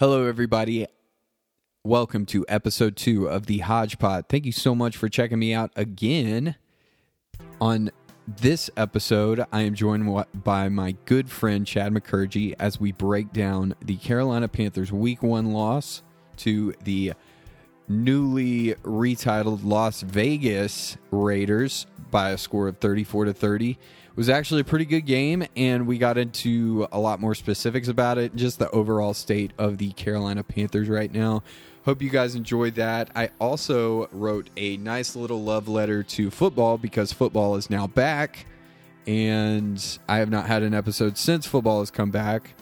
Hello, everybody. Welcome to episode two of the Hodgepod. Thank you so much for checking me out again. On this episode, I am joined by my good friend Chad McCurgy as we break down the Carolina Panthers' week one loss to the newly retitled Las Vegas Raiders by a score of 34 to 30 was actually a pretty good game, and we got into a lot more specifics about it, just the overall state of the Carolina Panthers right now. Hope you guys enjoyed that. I also wrote a nice little love letter to football because football is now back, and I have not had an episode since football has come back.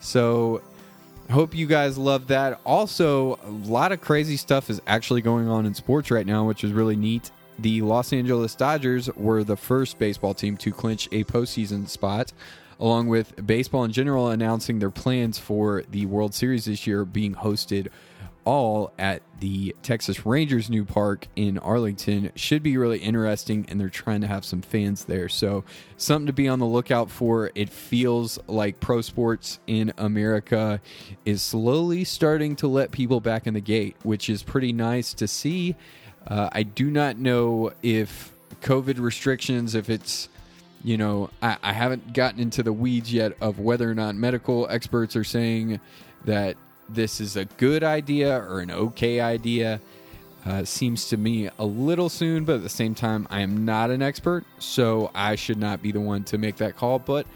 So, hope you guys love that. Also, a lot of crazy stuff is actually going on in sports right now, which is really neat the Los Angeles Dodgers were the first baseball team to clinch a postseason spot, along with baseball in general announcing their plans for the World Series this year being hosted all at the Texas Rangers new park in Arlington should be really interesting and they're trying to have some fans there. So, something to be on the lookout for. It feels like pro sports in America is slowly starting to let people back in the gate, which is pretty nice to see. Uh, I do not know if COVID restrictions, if it's, you know, I, I haven't gotten into the weeds yet of whether or not medical experts are saying that this is a good idea or an okay idea. Uh, seems to me a little soon, but at the same time, I am not an expert, so I should not be the one to make that call. But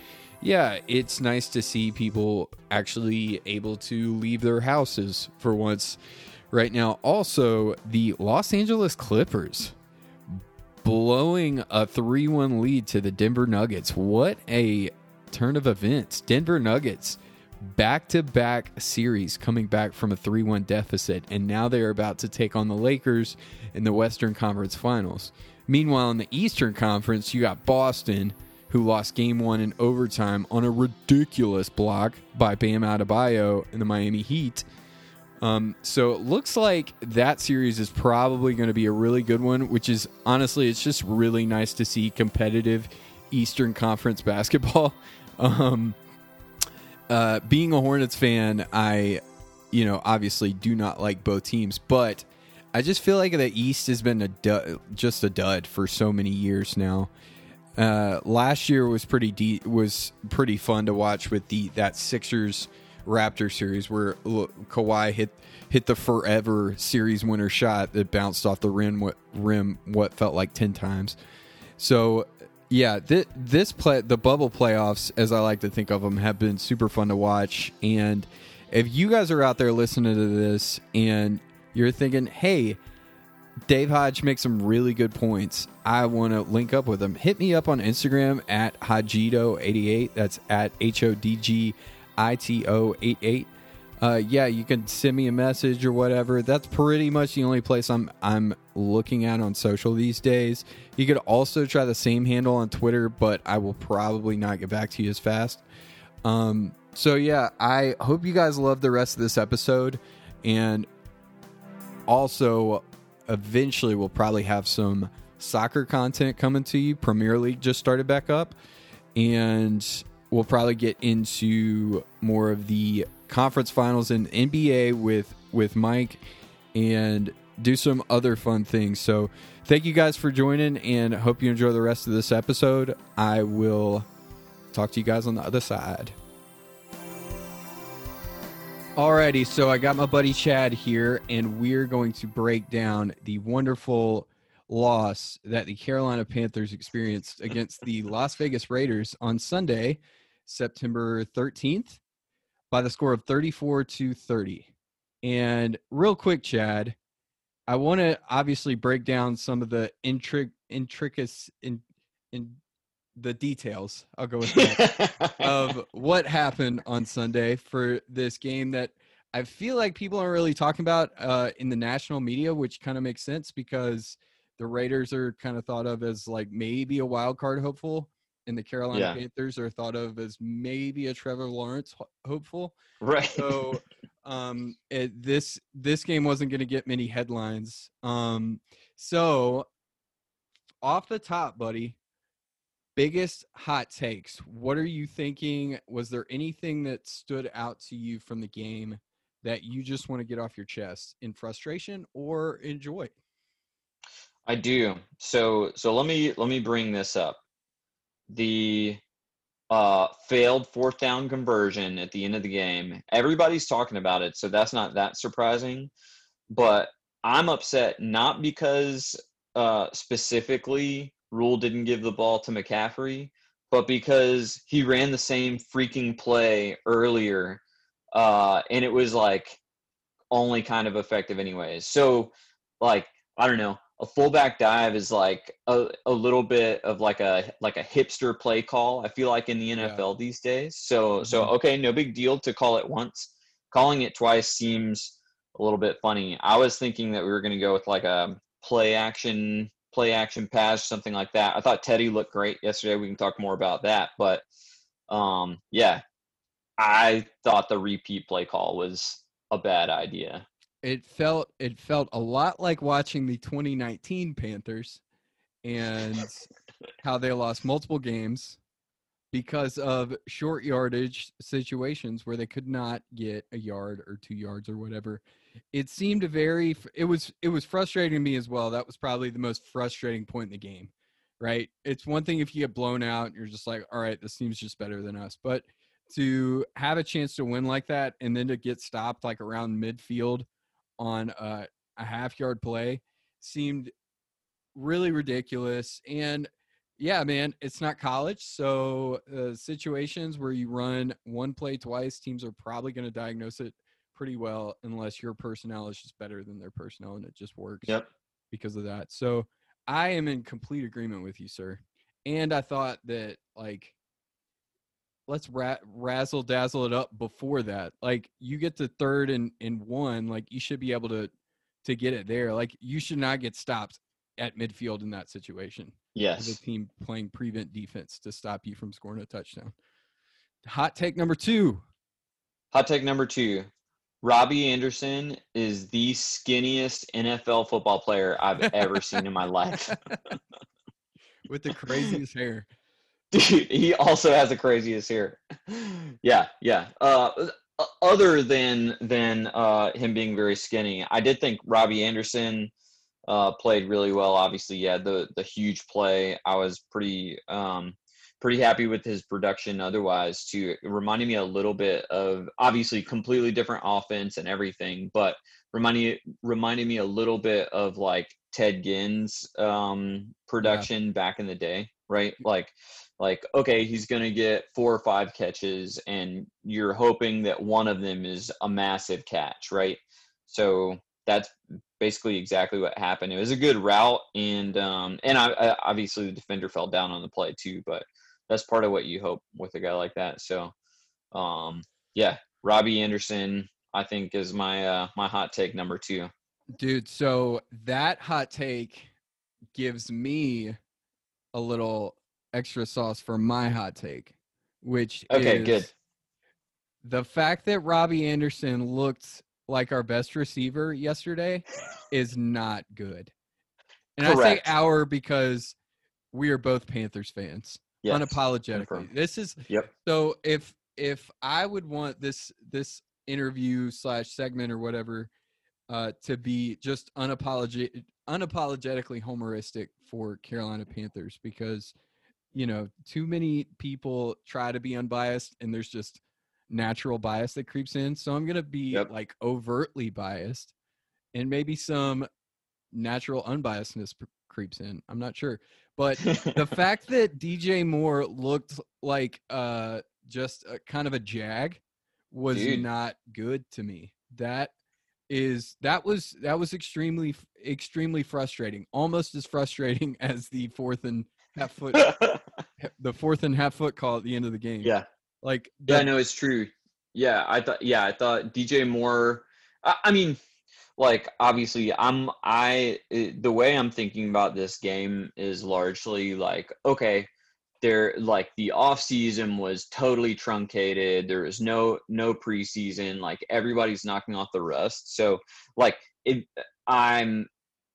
yeah, it's nice to see people actually able to leave their houses for once right now. Also, the Los Angeles Clippers blowing a 3 1 lead to the Denver Nuggets. What a turn of events. Denver Nuggets back to back series coming back from a 3 1 deficit, and now they are about to take on the Lakers in the Western Conference Finals. Meanwhile, in the Eastern Conference, you got Boston, who lost game one in overtime on a ridiculous block by Bam Adebayo in the Miami Heat. Um, so it looks like that series is probably going to be a really good one, which is honestly, it's just really nice to see competitive Eastern Conference basketball. Um, uh, being a Hornets fan, I, you know, obviously do not like both teams, but I just feel like the East has been a just a dud for so many years now. Uh, last year was pretty de- was pretty fun to watch with the that Sixers Raptor series where Kawhi hit hit the forever series winner shot that bounced off the rim what rim what felt like 10 times. So yeah, th- this play the bubble playoffs as I like to think of them have been super fun to watch and if you guys are out there listening to this and you're thinking, "Hey, Dave Hodge makes some really good points. I want to link up with him. Hit me up on Instagram at Hodgito88. That's at H O D G ITO88. Uh, yeah, you can send me a message or whatever. That's pretty much the only place I'm I'm looking at on social these days. You could also try the same handle on Twitter, but I will probably not get back to you as fast. Um, so yeah, I hope you guys love the rest of this episode, and also eventually we'll probably have some soccer content coming to you. Premier League just started back up, and we'll probably get into more of the conference finals in NBA with with Mike and do some other fun things. So thank you guys for joining and hope you enjoy the rest of this episode. I will talk to you guys on the other side. Alrighty, so I got my buddy Chad here, and we're going to break down the wonderful loss that the Carolina Panthers experienced against the Las Vegas Raiders on Sunday September 13th by the score of 34 to 30. And real quick, Chad, I want to obviously break down some of the intric intricacies in in the details. I'll go with that of what happened on Sunday for this game that I feel like people aren't really talking about uh, in the national media, which kind of makes sense because the Raiders are kind of thought of as like maybe a wild card hopeful and the Carolina yeah. Panthers are thought of as maybe a Trevor Lawrence hopeful. Right. So um it, this this game wasn't going to get many headlines. Um so off the top, buddy, biggest hot takes. What are you thinking? Was there anything that stood out to you from the game that you just want to get off your chest in frustration or enjoy? I do. So so let me let me bring this up. The uh failed fourth down conversion at the end of the game. Everybody's talking about it, so that's not that surprising. But I'm upset not because uh specifically Rhule didn't give the ball to McCaffrey, but because he ran the same freaking play earlier uh and it was like only kind of effective anyways. So like I don't know, a fullback dive is like a, a little bit of like a like a hipster play call. I feel like in the NFL yeah. these days. So mm-hmm. so okay, no big deal to call it once. Calling it twice seems a little bit funny. I was thinking that we were going to go with like a play action play action pass something like that. I thought Teddy looked great yesterday. We can talk more about that, but um yeah, I thought the repeat play call was a bad idea it felt it felt a lot like watching the 2019 Panthers and how they lost multiple games because of short yardage situations where they could not get a yard or two yards or whatever. It seemed very it was it was frustrating to me as well. That was probably the most frustrating point in the game. Right? It's one thing if you get blown out and you're just like, "All right, this team's just better than us." But to have a chance to win like that and then to get stopped like around midfield on a, a half yard play seemed really ridiculous. And yeah, man, it's not college. So uh, situations where you run one play twice, teams are probably going to diagnose it pretty well unless your personnel is just better than their personnel and it just works yep. because of that. So I am in complete agreement with you, sir. And I thought that like let's ra- razzle dazzle it up before that. Like you get to third and and one, like you should be able to to get it there. Like you should not get stopped at midfield in that situation. Yes, the team playing prevent defense to stop you from scoring a touchdown. Hot take number two. Hot take number two. Robbie Anderson is the skinniest NFL football player I've ever seen in my life. With the craziest hair. Dude, he also has the craziest hair. yeah, yeah. Uh, other than than uh, him being very skinny, I did think Robbie Anderson uh, played really well. Obviously, yeah, the the huge play. I was pretty um, pretty happy with his production. Otherwise, too, it reminded me a little bit of obviously completely different offense and everything, but reminding reminded me a little bit of like Ted Ginn's um, production yeah. back in the day, right? Like like okay he's going to get four or five catches and you're hoping that one of them is a massive catch right? So that's basically exactly what happened. It was a good route and um and I, I obviously the defender fell down on the play too but that's part of what you hope with a guy like that. So um yeah robbie anderson i think is my uh my hot take number two. Dude so that hot take gives me a little extra sauce for my hot take, which okay, good. The fact that Robbie Anderson looked like our best receiver yesterday is not good. And Correct. I say our because we are both Panthers fans. Yes. Unapologetically. This is yep. So if if I would want this this interview slash segment or whatever uh, to be just unapologetic unapologetically homeristic for Carolina Panthers because you know, too many people try to be unbiased and there's just natural bias that creeps in. So I'm going to be yep. like overtly biased and maybe some natural unbiasedness creeps in. I'm not sure. But the fact that DJ Moore looked like uh just a, kind of a jag was Dude. not good to me. That is that was that was extremely extremely frustrating. Almost as frustrating as the fourth and half foot the fourth and half foot call at the end of the game. Yeah. Like the, Yeah, no, it's true. Yeah, I thought yeah, I thought DJ Moore I, I mean like obviously I'm I eh, the way I'm thinking about this game is largely like okay, there like the off season was totally truncated. There was no no preseason. Like everybody's knocking off the rust. So like it, I'm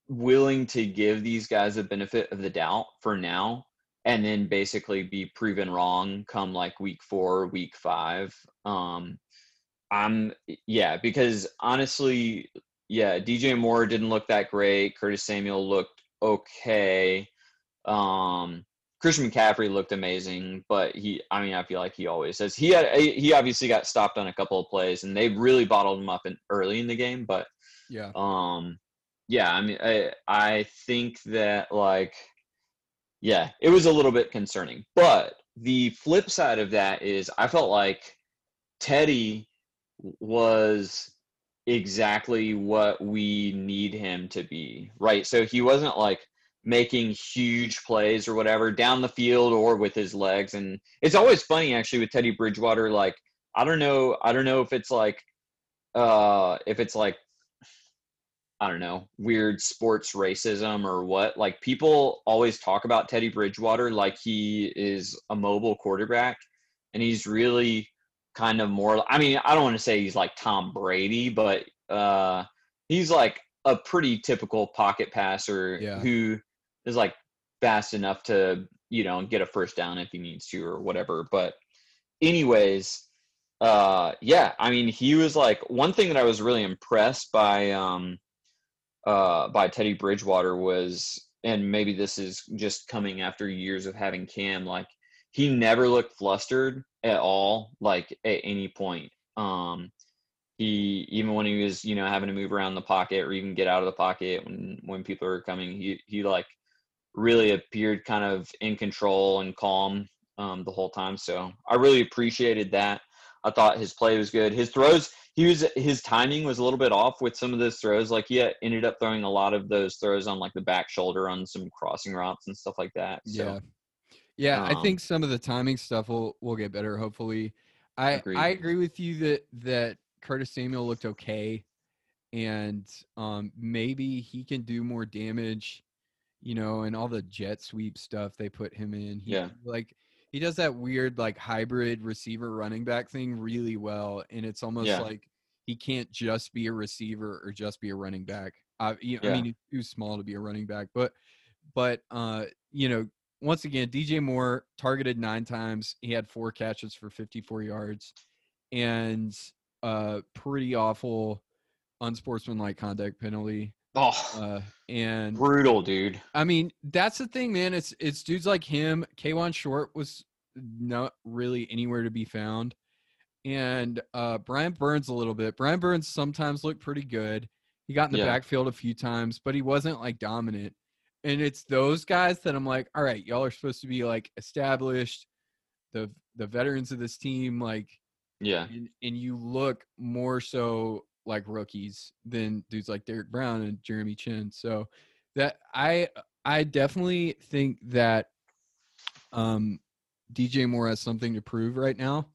willing to give these guys a benefit of the doubt for now and then basically be proven wrong come like week four week five um I'm yeah, because honestly, yeah, DJ Moore didn't look that great. Curtis Samuel looked okay. Um, Christian McCaffrey looked amazing, but he, I mean, I feel like he always says he had, he obviously got stopped on a couple of plays and they really bottled him up in early in the game. But yeah, um, yeah, I mean, I, I think that like, yeah, it was a little bit concerning. But the flip side of that is I felt like Teddy was exactly what we need him to be, right? So he wasn't like making huge plays or whatever down the field or with his legs. And it's always funny actually with Teddy Bridgewater. Like, I don't know, I don't know if it's like, uh, if it's like, I don't know, weird sports racism or what. Like, people always talk about Teddy Bridgewater like he is a mobile quarterback, and he's really kind of more. I mean, I don't want to say he's like Tom Brady, but uh, he's like a pretty typical pocket passer Yeah. who is like fast enough to you know get a first down if he needs to or whatever. But anyways, uh, yeah, I mean, he was like one thing that I was really impressed by um, uh, by Teddy Bridgewater was, and maybe this is just coming after years of having Cam, like he never looked flustered at all, like at any point. Um, he even when he was, you know, having to move around the pocket or even get out of the pocket when when people are coming, he he like really appeared kind of in control and calm um, the whole time. So I really appreciated that. I thought his play was good. His throws, he was his timing was a little bit off with some of those throws. Like he ended up throwing a lot of those throws on like the back shoulder on some crossing routes and stuff like that. So yeah, yeah. I um, think some of the timing stuff will will get better. Hopefully, I Agreed. I agree with you that that Curtis Samuel looked okay, and um maybe he can do more damage. You know, and all the jet sweep stuff they put him in. He, Yeah. like he does that weird like hybrid receiver running back thing really well, and it's almost Yeah. like he can't just be a receiver or just be a running back. Uh, you, I Yeah. mean, he's too small to be a running back, but but uh, you know, once again, DJ Moore targeted nine times. He had four catches for 54 yards, and uh, pretty awful unsportsmanlike conduct penalty. Oh, Uh, and brutal, dude. I mean, that's the thing, man. It's it's dudes like him. Kawann Short was not really anywhere to be found. And uh Brian Burns a little bit. Brian Burns sometimes looked pretty good. He got in the Yeah. backfield a few times, but he wasn't like dominant. And it's those guys that I'm like, all right, y'all are supposed to be like established, the the veterans of this team, like Yeah, and, and you look more so like rookies than dudes like Derrick Brown and Jeremy Chinn. So that I I definitely think that um DJ Moore has something to prove right now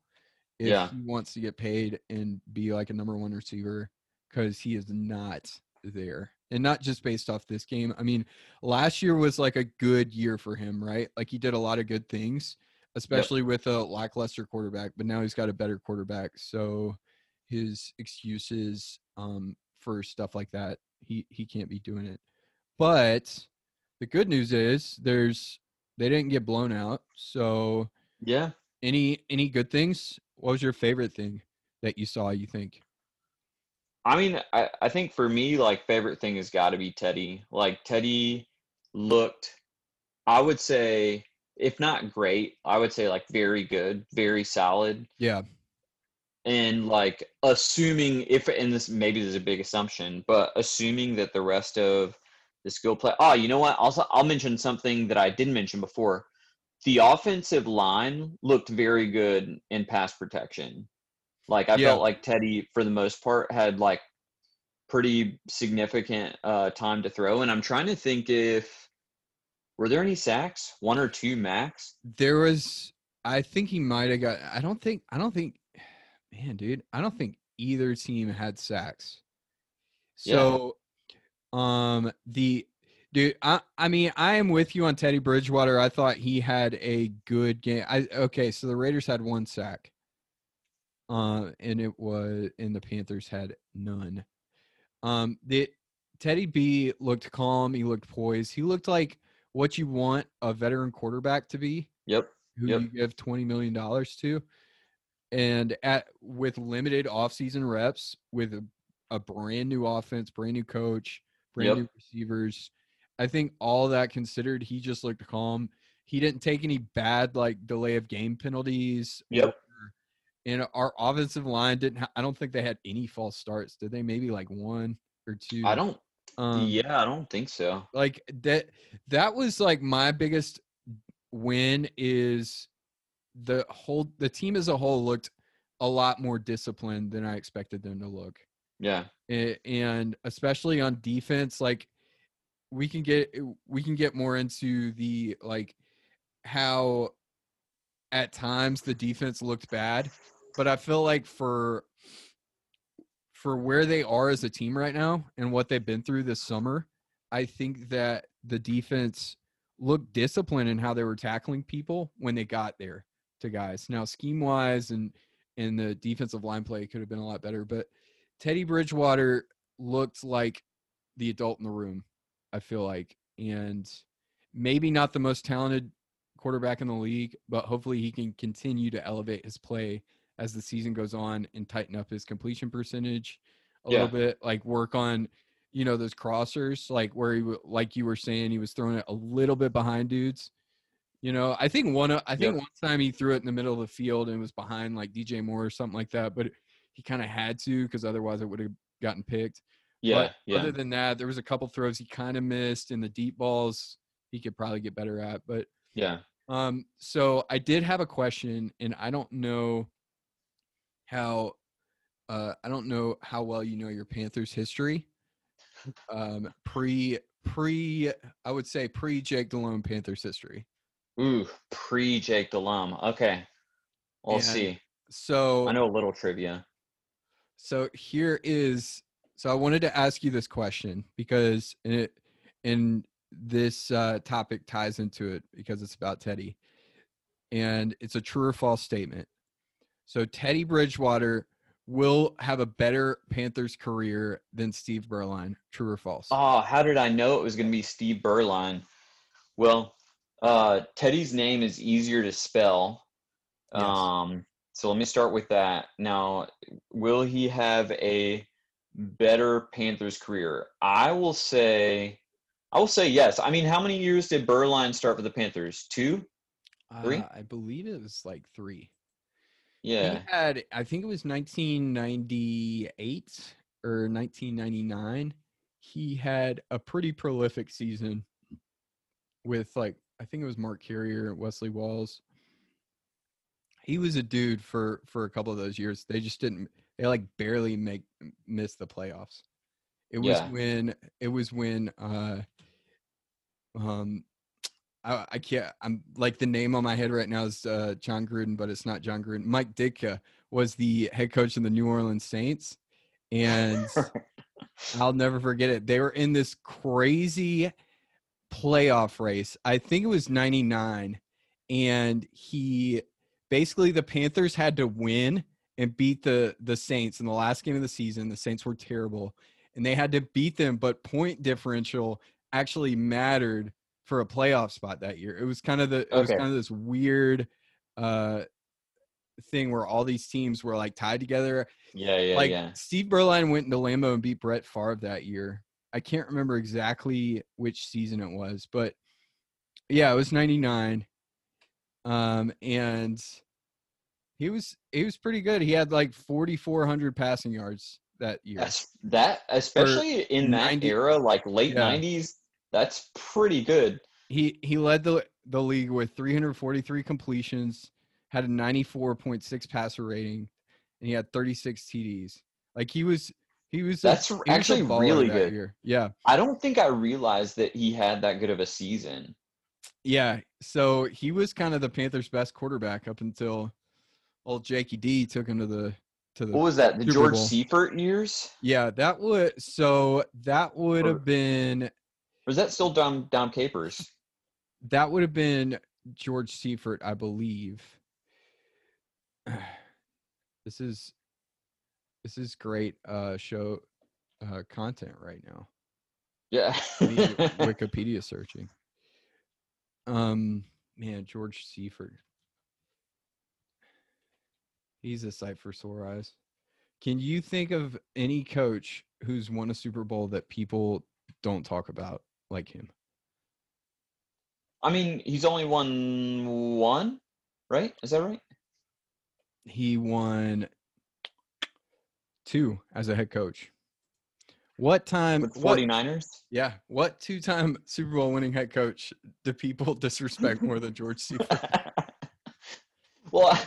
if Yeah. he wants to get paid and be like a number one receiver because he is not there. And not just based off this game. I mean, last year was like a good year for him, right? Like he did a lot of good things, especially with a lackluster quarterback, but now he's got a better quarterback. So his excuses um, for stuff like that, he he can't be doing it. But the good news is there's they didn't get blown out. So yeah. any any good things? What was your favorite thing that you saw, you think? I mean, I, I think for me, like favorite thing has got to be Teddy. Like Teddy looked, I would say, if not great, I would say like very good, very solid. Yeah. And like assuming if and this maybe this is a big assumption, but assuming that the rest of the skill play. Oh, you know what? Also, I'll mention something that I didn't mention before. The offensive line looked very good in pass protection. Like I Yeah. felt like Teddy, for the most part, had like pretty significant uh, time to throw. And I'm trying to think if were there any sacks, one or two max. There was I think he might have got I don't think I don't think man, dude, I don't think either team had sacks. Yeah. So um the dude I I mean I am with you on Teddy Bridgewater. I thought he had a good game. I okay, so the Raiders had one sack. Uh and it was and the Panthers had none. Um the Teddy B looked calm, he looked poised. He looked like what you want a veteran quarterback to be Yep. who Yep. you give twenty million dollars to. And at with limited offseason reps, with a, a brand new offense, brand new coach, brand Yep. new receivers, I think all that considered, he just looked calm. He didn't take any bad like delay of game penalties. Yep. or- and our offensive line didn't. Ha- I don't think they had any false starts. Did they? Maybe like one or two. I don't. Um, yeah, I don't think so. like that that was like my biggest win is the whole the team as a whole looked a lot more disciplined than I expected them to look. Yeah. And especially on defense like we can get we can get more into the like how at times the defense looked bad, but I feel like for for where they are as a team right now and what they've been through this summer, I think that the defense looked disciplined in how they were tackling people when they got there to guys. Now scheme wise and and the defensive line play could have been a lot better, but Teddy Bridgewater looked like the adult in the room, I feel like. And maybe not the most talented quarterback in the league, but hopefully he can continue to elevate his play as the season goes on and tighten up his completion percentage a Yeah. little bit, like work on, you know, those crossers, like where he, like you were saying, he was throwing it a little bit behind dudes. You know, I think one, I think Yep. one time he threw it in the middle of the field and was behind like DJ Moore or something like that, but he kind of had to because otherwise it would have gotten picked. Yeah. But yeah. Other than that, there was a couple throws he kind of missed, and the deep balls he could probably get better at. But yeah. um, so I did have a question, and I don't know how uh, I don't know how well you know your Panthers history. Um, pre pre I would say pre Jake Delhomme Panthers history. Ooh, pre Jake Delhomme. Okay. We'll And- see. So I know a little trivia. So here is so I wanted to ask you this question because it and this uh, topic ties into it because it's about Teddy, and it's a true or false statement. So Teddy Bridgewater will have a better Panthers career than Steve Beuerlein. True or false? Oh, how did I know it was going to be Steve Beuerlein? Well, uh, Teddy's name is easier to spell. Yes. Um, so let me start with that. Now, will he have a better Panthers career? I will say, I will say yes. I mean, how many years did Beuerlein start for the Panthers? Two? three? Uh, I believe it was like three. Yeah. He had, I think it was 1998 or 1999. He had a pretty prolific season with like, I think it was Mark Carrier, and Wesley Walls. He was a dude for for a couple of those years. They just didn't. They like barely make miss the playoffs. It was Yeah. when it was when uh um I, I can't. I'm like the name on my head right now is uh, Jon Gruden, but it's not Jon Gruden. Mike Ditka was the head coach of the New Orleans Saints, and I'll never forget it. They were in this crazy playoff race. I think it was '99, and he basically the Panthers had to win and beat the the Saints in the last game of the season. The Saints were terrible, and they had to beat them, but point differential actually mattered for a playoff spot that year. It was kind of the it was kind of this weird uh thing where all these teams were like tied together. yeah, yeah, like yeah. Steve Beuerlein went into Lambeau and beat Brett Favre that year. I can't remember exactly which season it was, but yeah, it was 99. Um and he was he was pretty good. He had like 4400 passing yards that year. That's that, especially in that 90 era, like late Yeah. '90s. That's pretty good. He he led the the league with 343 completions, had a 94.6 passer rating, and he had 36 TDs. Like he was he was a- That's he actually baller really good. year. Yeah. I don't think I realized that he had that good of a season. Yeah. So he was kind of the Panthers' best quarterback up until old Jakey D took him to the to the What was that? The Super George Bowl. Seifert years? Yeah, that would so that would have been Was that still Dom Dom Capers? that would have been George Seifert, I believe. This is this is great uh show uh content right now. Yeah. Wikipedia searching. Um man, George Seifert. He's a sight for sore eyes. Can you think of any coach who's won a Super Bowl that people don't talk about like him? I mean, he's only won one, right? Is that right? He won two as a head coach. What time? With what- 49ers? yeah. What two-time Super Bowl winning head coach do people disrespect more than George Seifert? well,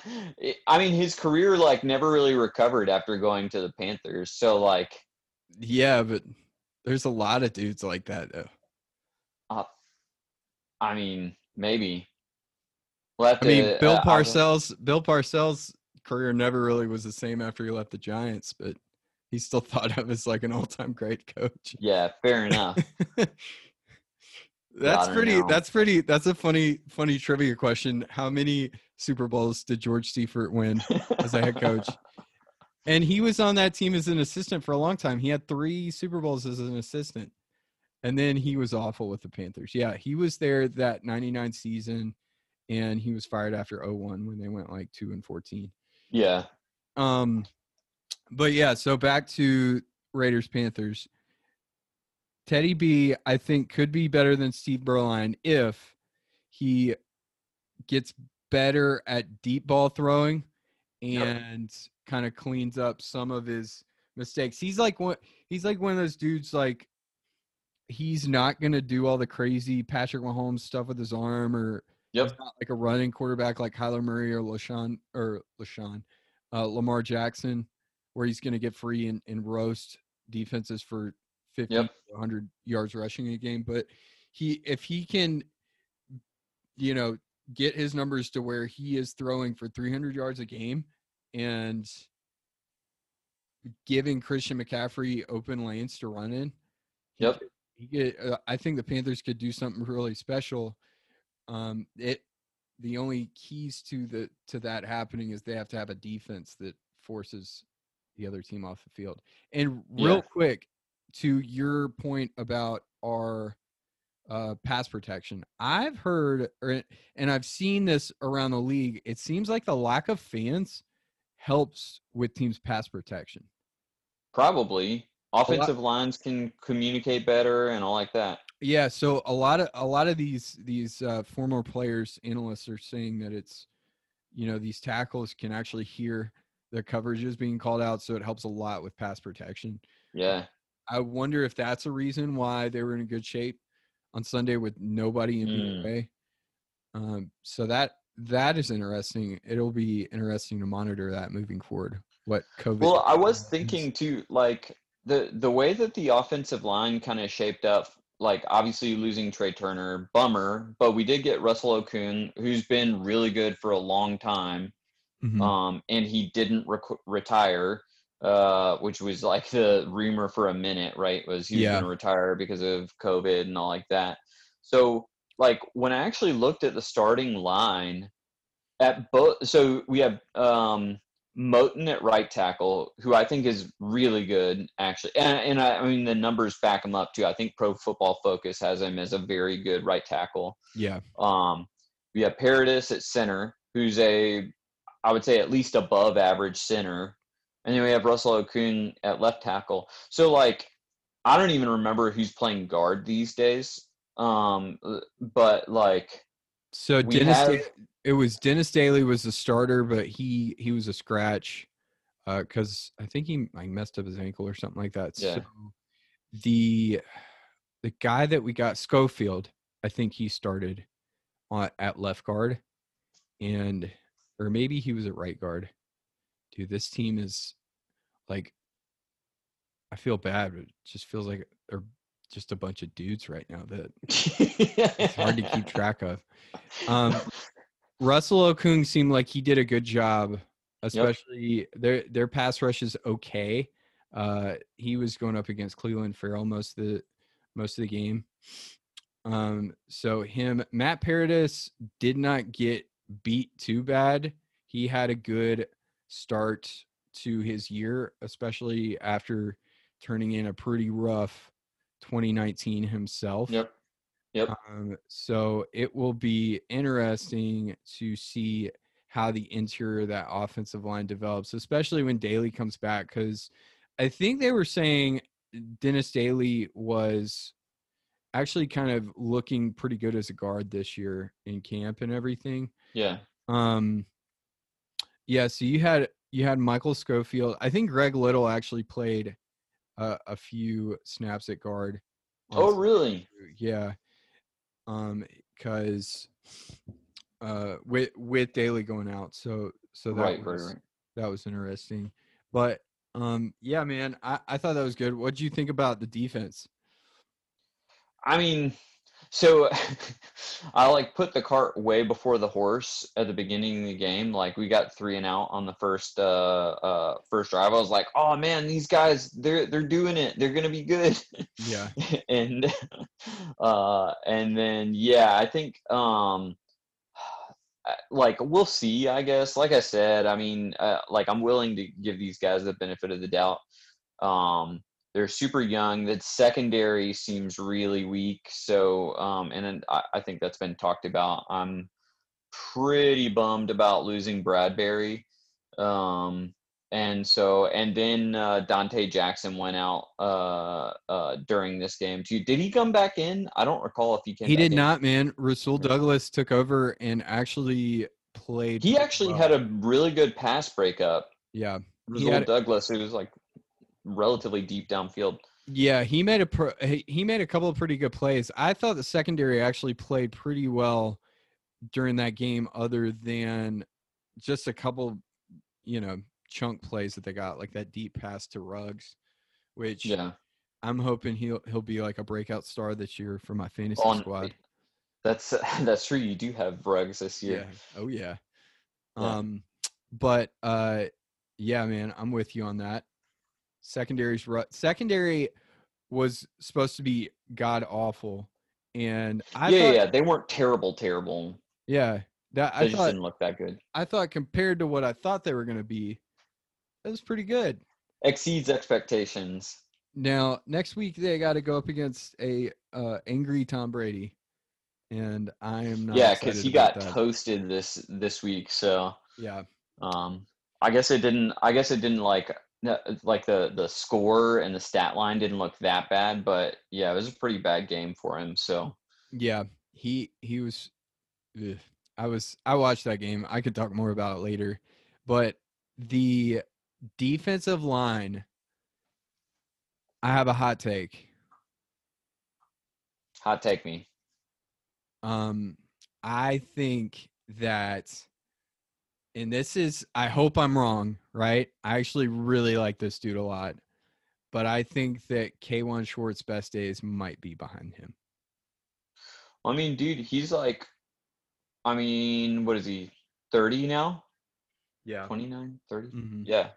I- mean, his career like never really recovered after going to the Panthers. So like, yeah, but there's a lot of dudes like that though. uh, I mean, maybe. We'll I mean, to, Bill uh, Parcells. Bill Parcells' career never really was the same after he left the Giants, but he's still thought of as like an all-time great coach. Yeah, fair enough. that's pretty. know. That's pretty. That's a funny, funny trivia question. How many Super Bowls did George Seifert win as a head coach? And he was on that team as an assistant for a long time. He had three Super Bowls as an assistant, and then he was awful with the Panthers. Yeah, he was there that '99 season, and he was fired after 01 when they went like two and 14. Yeah. Um, but yeah, so back to Raiders Panthers. Teddy B, I think, could be better than Steve Beuerlein if he gets better at deep ball throwing Yep. and kind of cleans up some of his mistakes. He's like one he's like one of those dudes like he's not gonna do all the crazy Patrick Mahomes stuff with his arm or Yep. Like a running quarterback like Kyler Murray or LaShawn or LaShawn, uh, Lamar Jackson, where he's going to get free and, and roast defenses for 50 Yep. 100 yards rushing a game. But he, if he can, you know, get his numbers to where he is throwing for 300 yards a game and giving Christian McCaffrey open lanes to run in. Yep. He could, uh, I think the Panthers could do something really special. Um, it the only keys to the to that happening is they have to have a defense that forces the other team off the field. And real Yeah. quick to your point about our uh, pass protection, I've heard or, and I've seen this around the league. It seems like the lack of fans helps with teams' pass protection. Probably. Offensive lines can communicate better and all like that. Yeah, so a lot of a lot of these these uh, former players, analysts are saying that it's, you know, these tackles can actually hear their coverages being called out, so it helps a lot with pass protection. Yeah. I wonder if that's a reason why they were in good shape on Sunday with nobody in Mm. the way. Um, so that that is interesting. It'll be interesting to monitor that moving forward. What COVID? Well, I was happens. thinking too, like the the way that the offensive line kind of shaped up. Like obviously losing Trai Turner, bummer, but we did get Russell Okung, who's been really good for a long time, Mhm. um, and he didn't rec- retire, uh, which was like the rumor for a minute, right? Was he was Yeah. going to retire because of COVID and all like that. So, like when I actually looked at the starting line, at both, so we have um, Moton at right tackle, who I think is really good, actually. And, and I, I mean, the numbers back him up too. I think Pro Football Focus has him as a very good right tackle. yeah, Um, we have Paradis at center, who's a, I would say, at least above average center. And then we have Russell Okung at left tackle. So, like, I don't even remember who's playing guard these days. Um, but like, So Dennis, have- it was Dennis Daly was the starter, but he he was a scratch because I think he like messed up his ankle or something like that. Yeah. So the the guy that we got Schofield, I think he started on at left guard, and or maybe he was at right guard. Dude, this team is like I feel bad, but it just feels like they're just a bunch of dudes right now that it's hard to keep track of. Um, Russell Okung seemed like he did a good job, especially their their pass rush is okay. Uh, he was going up against Clelin Ferrell most of the most of the game. Um, so him Matt Paradis did not get beat too bad. He had a good start to his year, especially after turning in a pretty rough 2019 himself. Yep. Yep. Um, so it will be interesting to see how the interior of that offensive line develops, especially when Daly comes back. Because I think they were saying Dennis Daly was actually kind of looking pretty good as a guard this year in camp and everything. Yeah. Um, yeah. So you had you had Michael Schofield. I think Greg Little actually played uh, a few snaps at guard. Oh, really? Yeah. Um, because uh, with with Daly going out, so so that Right, right, right. that was interesting. But um, yeah, man, I I thought that was good. What do you think about the defense? I mean, so I like put the cart way before the horse at the beginning of the game. Like we got three and out on the first uh uh first drive. I was like, oh man, these guys they're they're doing it. They're gonna be good. Yeah. and uh and then yeah, I think um like we'll see i guess like i said i mean uh, like i'm willing to give these guys the benefit of the doubt um they're super young That secondary seems really weak so um and then I, I think that's been talked about i'm pretty bummed about losing bradberry um and so and then uh, donte jackson went out uh uh during this game too did he come back in i don't recall if he came back. He did in. not, man. Rasul Douglas took over and actually played. he actually well. had a really good pass breakup yeah. Rasul Douglas, who was like relatively deep downfield. Yeah, he made a pro, he made a couple of pretty good plays. I thought the secondary actually played pretty well during that game, other than just a couple, you know, chunk plays that they got, like that deep pass to Ruggs, which Yeah, I'm hoping he'll he'll be like a breakout star this year for my fantasy on squad. that's that's true. You do have Ruggs this year. Yeah. Oh yeah. Yeah. Um, but uh, yeah, man, I'm with you on that. Secondary's ru- secondary was supposed to be god awful, and I yeah, thought, yeah, they weren't terrible, terrible. yeah, that They I just thought didn't look that good. I thought compared to what I thought they were going to be, it was pretty good. Exceeds expectations. Now next week they got to go up against a uh, angry Tom Brady, and I am not. yeah, because he got that. toasted this this week. So Yeah, um, I guess it didn't. I guess it didn't like like the the score and the stat line didn't look that bad, but yeah, it was a pretty bad game for him. So Yeah, he he was. ugh. I was I watched that game. I could talk more about it later, but the defensive line. I have a hot take. hot take me. Um, I think that, and this is. I hope I'm wrong. Right? I actually really like this dude a lot, but I think that Kawann Short's best days might be behind him. I mean, dude, he's like, I mean, what is he, 30 now? Yeah. 29, 30? hmm Yeah.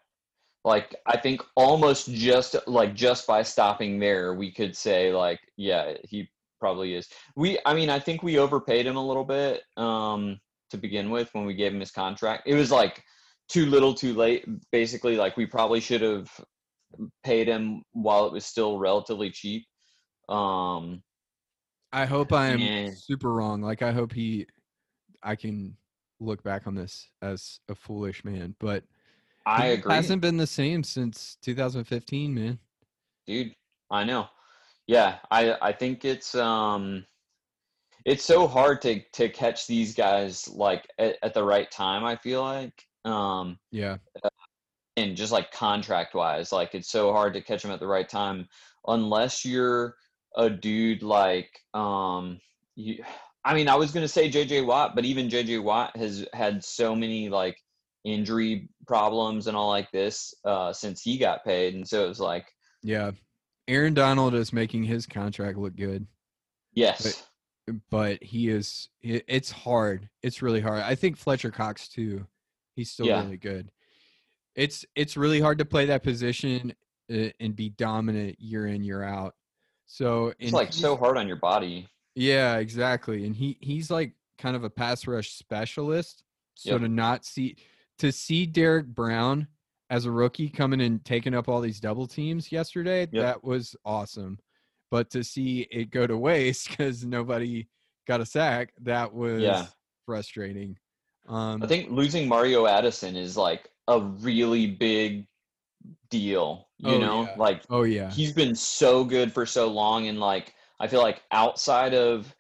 Like, I think almost just like just by stopping there, we could say, like, yeah, he probably is. We, I mean, I think we overpaid him a little bit um, to begin with when we gave him his contract. It was like too little, too late. Basically, like, we probably should have paid him while it was still relatively cheap. Um, I hope I am Yeah. super wrong. Like I hope he I can look back on this as a foolish man, but I agree. hasn't been the same since 2015, man. dude i know yeah i i think it's um it's so hard to to catch these guys like at, at the right time i feel like um Yeah. and just like contract wise like it's so hard to catch them at the right time unless you're a dude like um you i mean i was going to say jj watt but even jj watt has had so many like injury problems and all like this uh since he got paid and so it was like Yeah. Aaron Donald is making his contract look good, yes but he is it's hard. It's really hard. I think Fletcher Cox too. He's still Yeah. really good. It's it's really hard to play that position uh, and be dominant year in year out. So it's like so hard on your body Yeah, exactly. And he he's like kind of a pass rush specialist. So Yep. to not see to see Derrick Brown as a rookie coming and taking up all these double teams yesterday, Yep. that was awesome. But to see it go to waste because nobody got a sack, that was Yeah. frustrating. Um, I think losing Mario Addison is like a really big deal. You Oh, know, yeah. like oh yeah, he's been so good for so long, and like I feel like outside of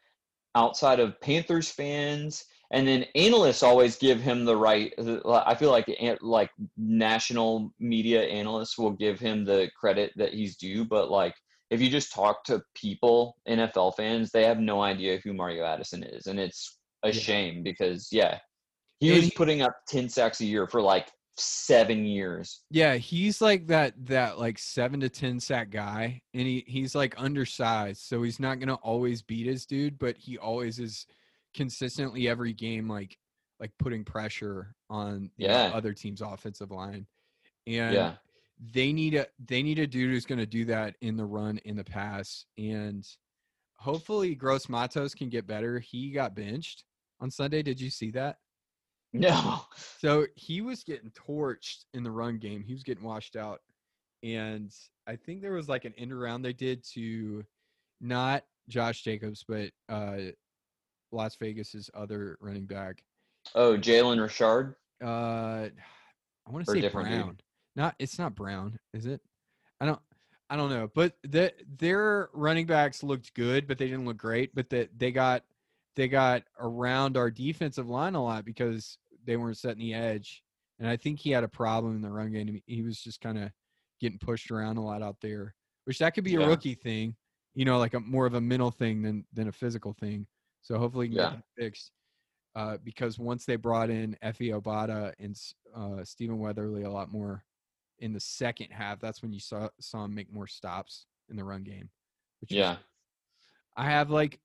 outside of Panthers fans, and then analysts always give him the right. I feel like like national media analysts will give him the credit that he's due, but like if you just talk to people, NFL fans, they have no idea who Mario Addison is, and it's a Yeah. shame because yeah, he And was putting up ten sacks a year for like seven years. yeah. He's like that that like seven to ten sack guy, and he he's like undersized, so he's not gonna always beat his dude, but he always is consistently every game like like putting pressure on the Yeah. other team's offensive line, and Yeah. They need a they need a dude who's going to do that in the run in the pass and hopefully Gross-Matos can get better. He got benched on sunday. Did you see that? No. so he was getting torched in the run game. He was getting washed out. And i think there was like an end around they did to not josh jacobs but uh las vegas's other running back. Oh, Jalen Richard. uh i want to say different dude? Not it's not brown is it i don't i don't know but the, their running backs looked good but they didn't look great but that they got they got around our defensive line a lot because they weren't setting the edge and i think he had a problem in the run game he was just kind of getting pushed around a lot out there which that could be a rookie thing you know like a more of a mental thing than than a physical thing so hopefully he can Yeah. fixed uh, because once they brought in Efe Obada and S- uh, Stephen Weatherly a lot more in the second half, that's when you saw saw him make more stops in the run game. Which is- Yeah. I have like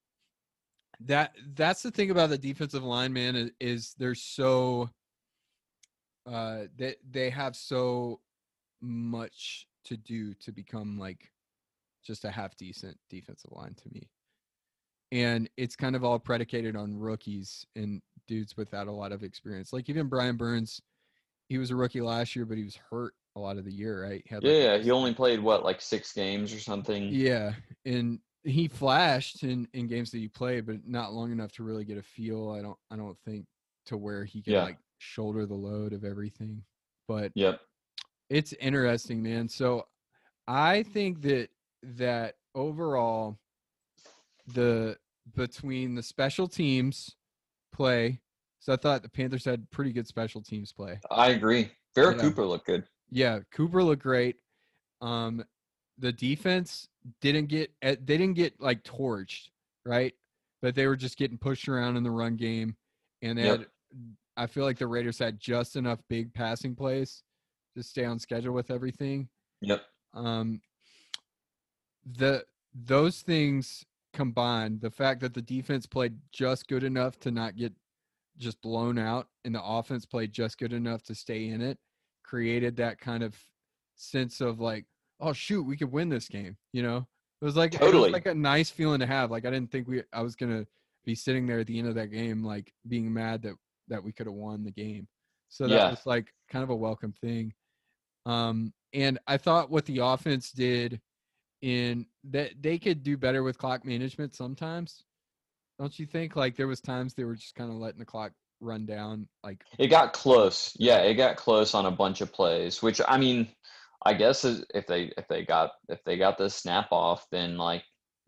that. That's the thing about the defensive line, man, is, is they're so uh they they have so much to do to become like just a half decent defensive line to me. And it's kind of all predicated on rookies and dudes without a lot of experience. Like even Brian Burns, he was a rookie last year, but he was hurt a lot of the year, right? He had, Yeah, like, yeah. He only played what, like six games or something. yeah, and he flashed in in games that he played, but not long enough to really get a feel. I don't I don't think to where he could Yeah. like shoulder the load of everything. But Yep. it's interesting, man. So I think that that overall the between the special teams play, so I thought the Panthers had pretty good special teams play. I agree. Pharoh Yeah. Cooper looked good. Yeah, Cooper looked great. Um, the defense didn't get eh, they didn't get like torched, right? But they were just getting pushed around in the run game, and they Yep. had. I feel like the Raiders had just enough big passing plays to stay on schedule with everything. Yep. Um, the those things combined, the fact that the defense played just good enough to not get just blown out, and the offense played just good enough to stay in it, created that kind of sense of like, oh shoot, we could win this game. You know, it was like it Totally. was like a nice feeling to have. Like I didn't think we I was gonna be sitting there at the end of that game, like being mad that that we could have won the game. So that Yeah. was like kind of a welcome thing. Um, and I thought what the offense did in that they could do better with clock management sometimes. Don't you think? Like there was times they were just kind of letting the clock run down. Like It got close. Yeah, it got close on a bunch of plays, which I mean, I guess if they if they got if they got the snap off, then like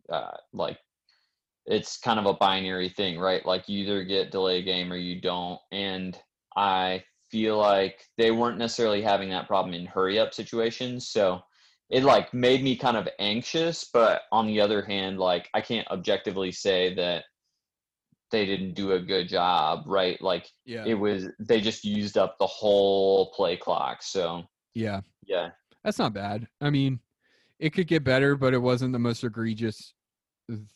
uh, like it's kind of a binary thing, right? Like you either get delay game or you don't. And I feel like they weren't necessarily having that problem in hurry up situations. So it like made me kind of anxious, but on the other hand, like I can't objectively say that they didn't do a good job, right? Like yeah, it was they just used up the whole play clock. So yeah, yeah, that's not bad. I mean, it could get better, but it wasn't the most egregious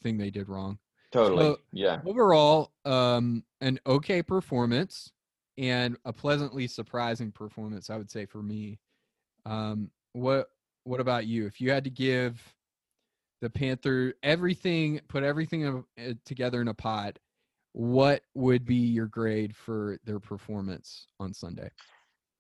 thing they did wrong. totally. So- yeah. Overall, um, an okay performance and a pleasantly surprising performance, I would say for me. Um, what what about you? If you had to give the Panther everything, put everything uh, together in a pot, what would be your grade for their performance on Sunday?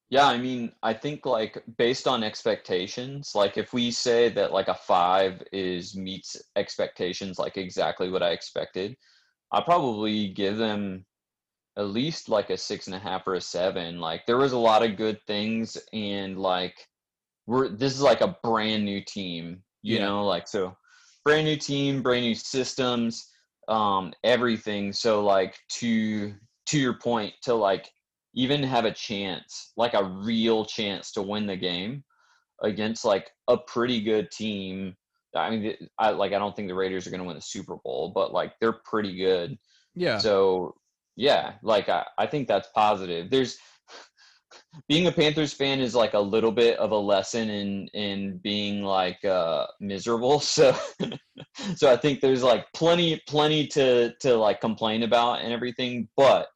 Yeah, I mean, I think like based on expectations, like if we say that like a five is meets expectations, like exactly what I expected, I'll probably give them at least like a six and a half or a seven. Like there was a lot of good things, and like we're this is like a brand new team, you Yeah. know, like so brand new team, brand new systems, um, everything. So like to to your point, to like even have a chance, like a real chance to win the game against like a pretty good team. I mean, I like I don't think the Raiders are going to win the Super Bowl, but like they're pretty good. Yeah. So yeah, like I, I think that's positive. There's being a Panthers fan is like a little bit of a lesson in in being like uh miserable. So so I think there's like plenty plenty to to like complain about and everything, but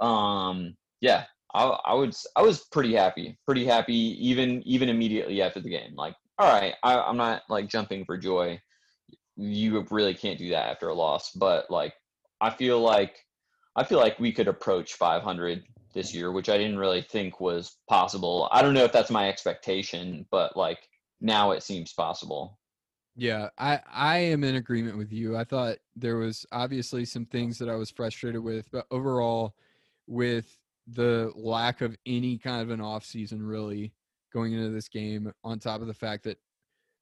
um yeah, I I would s- I was pretty happy. Pretty happy even even immediately after the game. Like all right, I, I'm not like jumping for joy. You really can't do that after a loss, but like I feel like I feel like we could approach 500 this year, which I didn't really think was possible. I don't know if that's my expectation, but like now it seems possible. Yeah, I I am in agreement with you. I thought there was obviously some things that I was frustrated with, but overall with the lack of any kind of an off season really going into this game on top of the fact that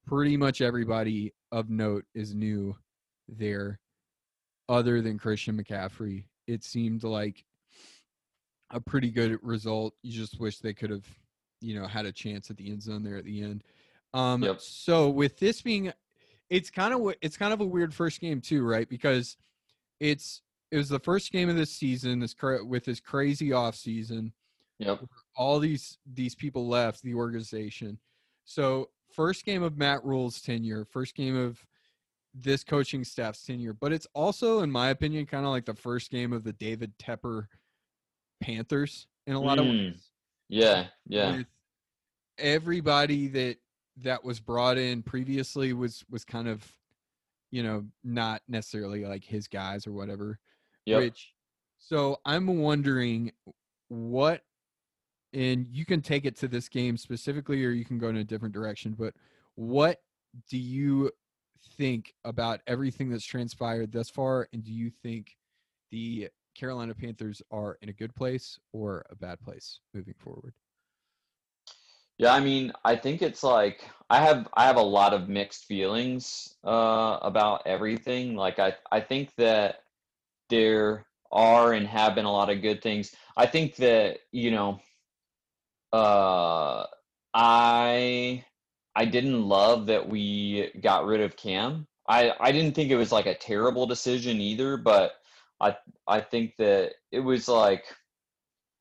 pretty much everybody of note is new there other than Christian McCaffrey. It seemed like a pretty good result. You just wish they could have, you know, had a chance at the end zone there at the end. Um Yep. so with this being it's kind of it's kind of a weird first game too, right? Because it's it was the first game of this season this with this crazy off season Yep. all these these people left the organization. So first game of Matt Rhule's tenure, first game of this coaching staff's tenure, but it's also, in my opinion, kind of like the first game of the David Tepper Panthers in a lot of Mm, ways. Yeah. Yeah. With everybody that that was brought in previously was was kind of, you know, not necessarily like his guys or whatever. Yep. Which, so I'm wondering what, and you can take it to this game specifically, or you can go in a different direction. But what do you think about everything that's transpired thus far, and do you think the Carolina Panthers are in a good place or a bad place moving forward? Yeah, I mean, I think it's like I have I have a lot of mixed feelings uh, about everything. Like I I think that there are and have been a lot of good things. I think that you know, uh, I I didn't love that we got rid of Cam. I I didn't think it was like a terrible decision either, but I I think that it was like.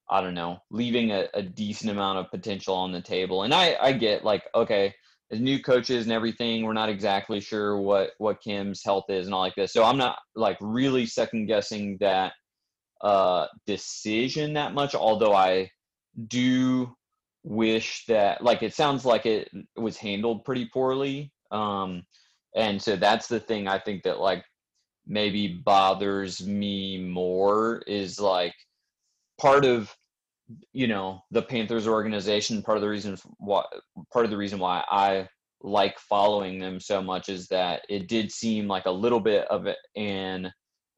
I don't know, leaving a, a decent amount of potential on the table. And I, I get like, okay, as new coaches and everything, we're not exactly sure what what Cam's health is and all like this. So I'm not like really second guessing that uh decision that much, although I do wish that like it sounds like it was handled pretty poorly. Um and so that's the thing I think that like maybe bothers me more is like part of you know the Panthers organization. Part of the reason why part of the reason why I like following them so much is that it did seem like a little bit of an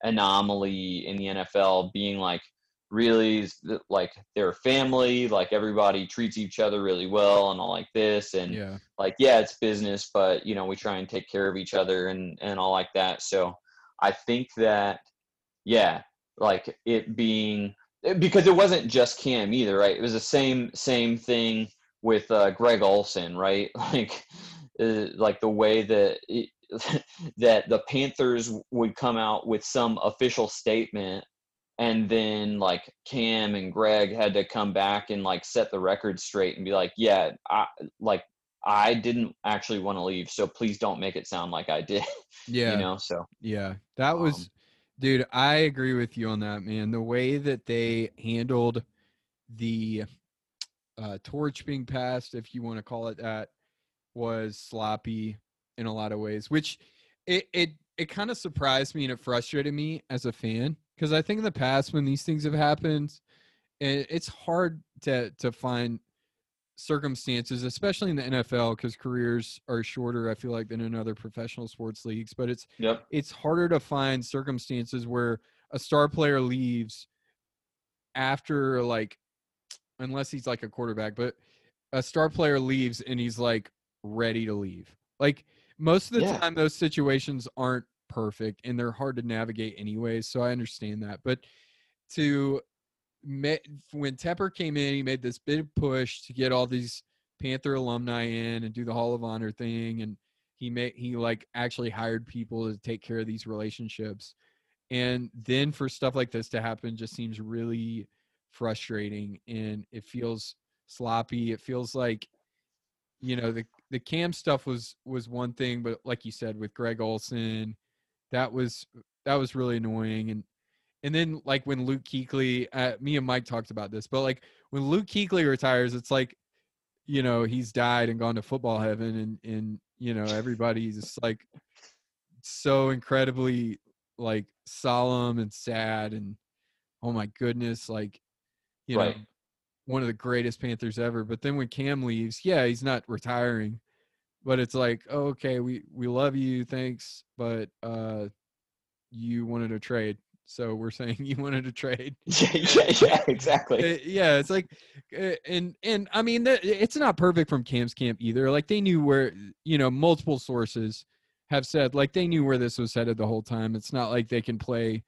anomaly in the NFL, being like really like their family, like everybody treats each other really well and all like this, and Yeah, like yeah it's business but you know we try and take care of each other and and all like that so i think that yeah like it being because it wasn't just cam either right? It was the same same thing with uh, Greg Olsen right? Like uh, like the way that it, that the panthers would come out with some official statement and then like cam and greg had to come back and like set the record straight and be like yeah i like I didn't actually want to leave, so please don't make it sound like I did. yeah, You know, so yeah. That was, Um, dude. I agree with you on that, man. The way that they handled the uh, torch being passed, if you want to call it that, was sloppy in a lot of ways. Which it it it kind of surprised me and it frustrated me as a fan because I think in the past when these things have happened, it, it's hard to to find circumstances, especially in the NFL, because careers are shorter. I feel like than in other professional sports leagues, but it's yep, it's harder to find circumstances where a star player leaves after like unless he's like a quarterback, but a star player leaves and he's like ready to leave. Like most of the Yeah. time those situations aren't perfect and they're hard to navigate anyway, so I understand that. But to when Tepper came in, he made this big push to get all these Panther alumni in and do the Hall of Honor thing and he made he like actually hired people to take care of these relationships. And then for stuff like this to happen just seems really frustrating and it feels sloppy. It feels like you know the the cam stuff was was one thing, but like you said with Greg Olsen, that was that was really annoying and and then like when Luke Kuechly, uh, me and Mike talked about this, but like when Luke Kuechly retires, it's like you know he's died and gone to football heaven, and and you know everybody's just like so incredibly like solemn and sad and oh my goodness, like you Right. know one of the greatest Panthers ever. But then when Cam leaves, yeah, he's not retiring, but it's like oh, okay, we we love you, thanks, but uh, you wanted a trade, so we're saying you wanted a trade. yeah, yeah, yeah, exactly. Uh, yeah, it's like, uh, and and I mean, it's not perfect from Cam's camp either. Like they knew where, you know, multiple sources have said like they knew where this was headed the whole time. It's not like they can play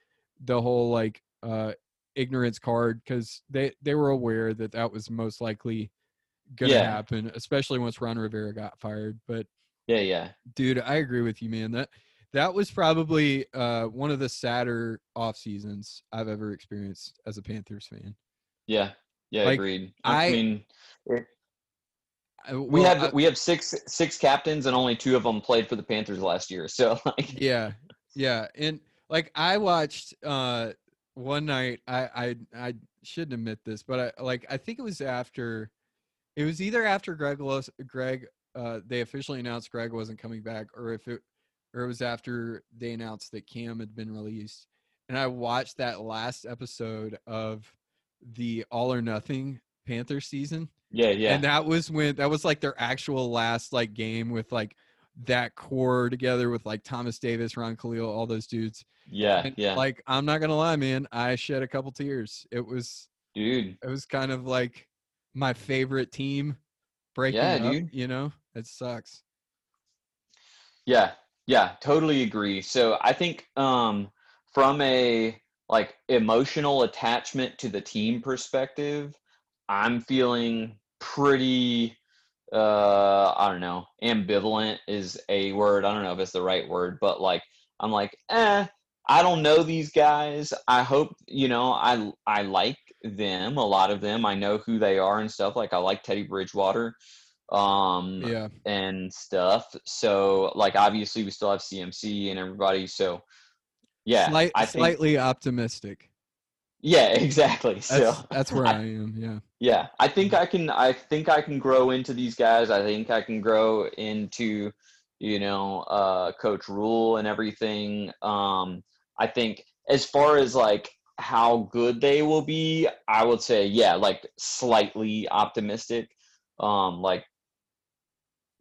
the whole like uh ignorance card because they they were aware that that was most likely gonna Yeah. happen, especially once Ron Rivera got fired. But Yeah, yeah. dude, I agree with you, man. That that was probably uh one of the sadder off seasons I've ever experienced as a Panthers fan. Yeah, yeah, Like, agreed. I, I- mean, it- I- we have I- we have six six captains, and only two of them played for the Panthers last year. So, like, yeah yeah and like i watched uh one night i i i shouldn't admit this but i like i think it was after it was either after greg Los, greg uh they officially announced greg wasn't coming back or if it or it was after they announced that cam had been released and i watched that last episode of the all or nothing panther season yeah, yeah, and that was when that was like their actual last like game with like that core together with like Thomas Davis, Ryan Kalil, all those dudes. yeah, And, yeah, Like I'm not gonna lie, man, I shed a couple tears. It was dude. it was kind of like my favorite team breaking Yeah, up. dude. You know, it sucks. Yeah, yeah, totally agree. So I think um from a like emotional attachment to the team perspective, I'm feeling pretty uh I don't know, ambivalent is a word. I don't know if it's the right word, but like I'm like, eh, I don't know these guys. I hope, you know, I I like them, a lot of them. I know who they are and stuff. Like I like Teddy Bridgewater. Um Yeah. and stuff. So like obviously we still have CMC and everybody. So yeah, Slight, I think slightly optimistic. yeah, exactly. So That's that's where I am. Yeah. yeah, I think I can I think I can grow into these guys. I think I can grow into you know uh coach Rhule and everything. Um I think as far as like how good they will be, I would say yeah, like slightly optimistic. Um like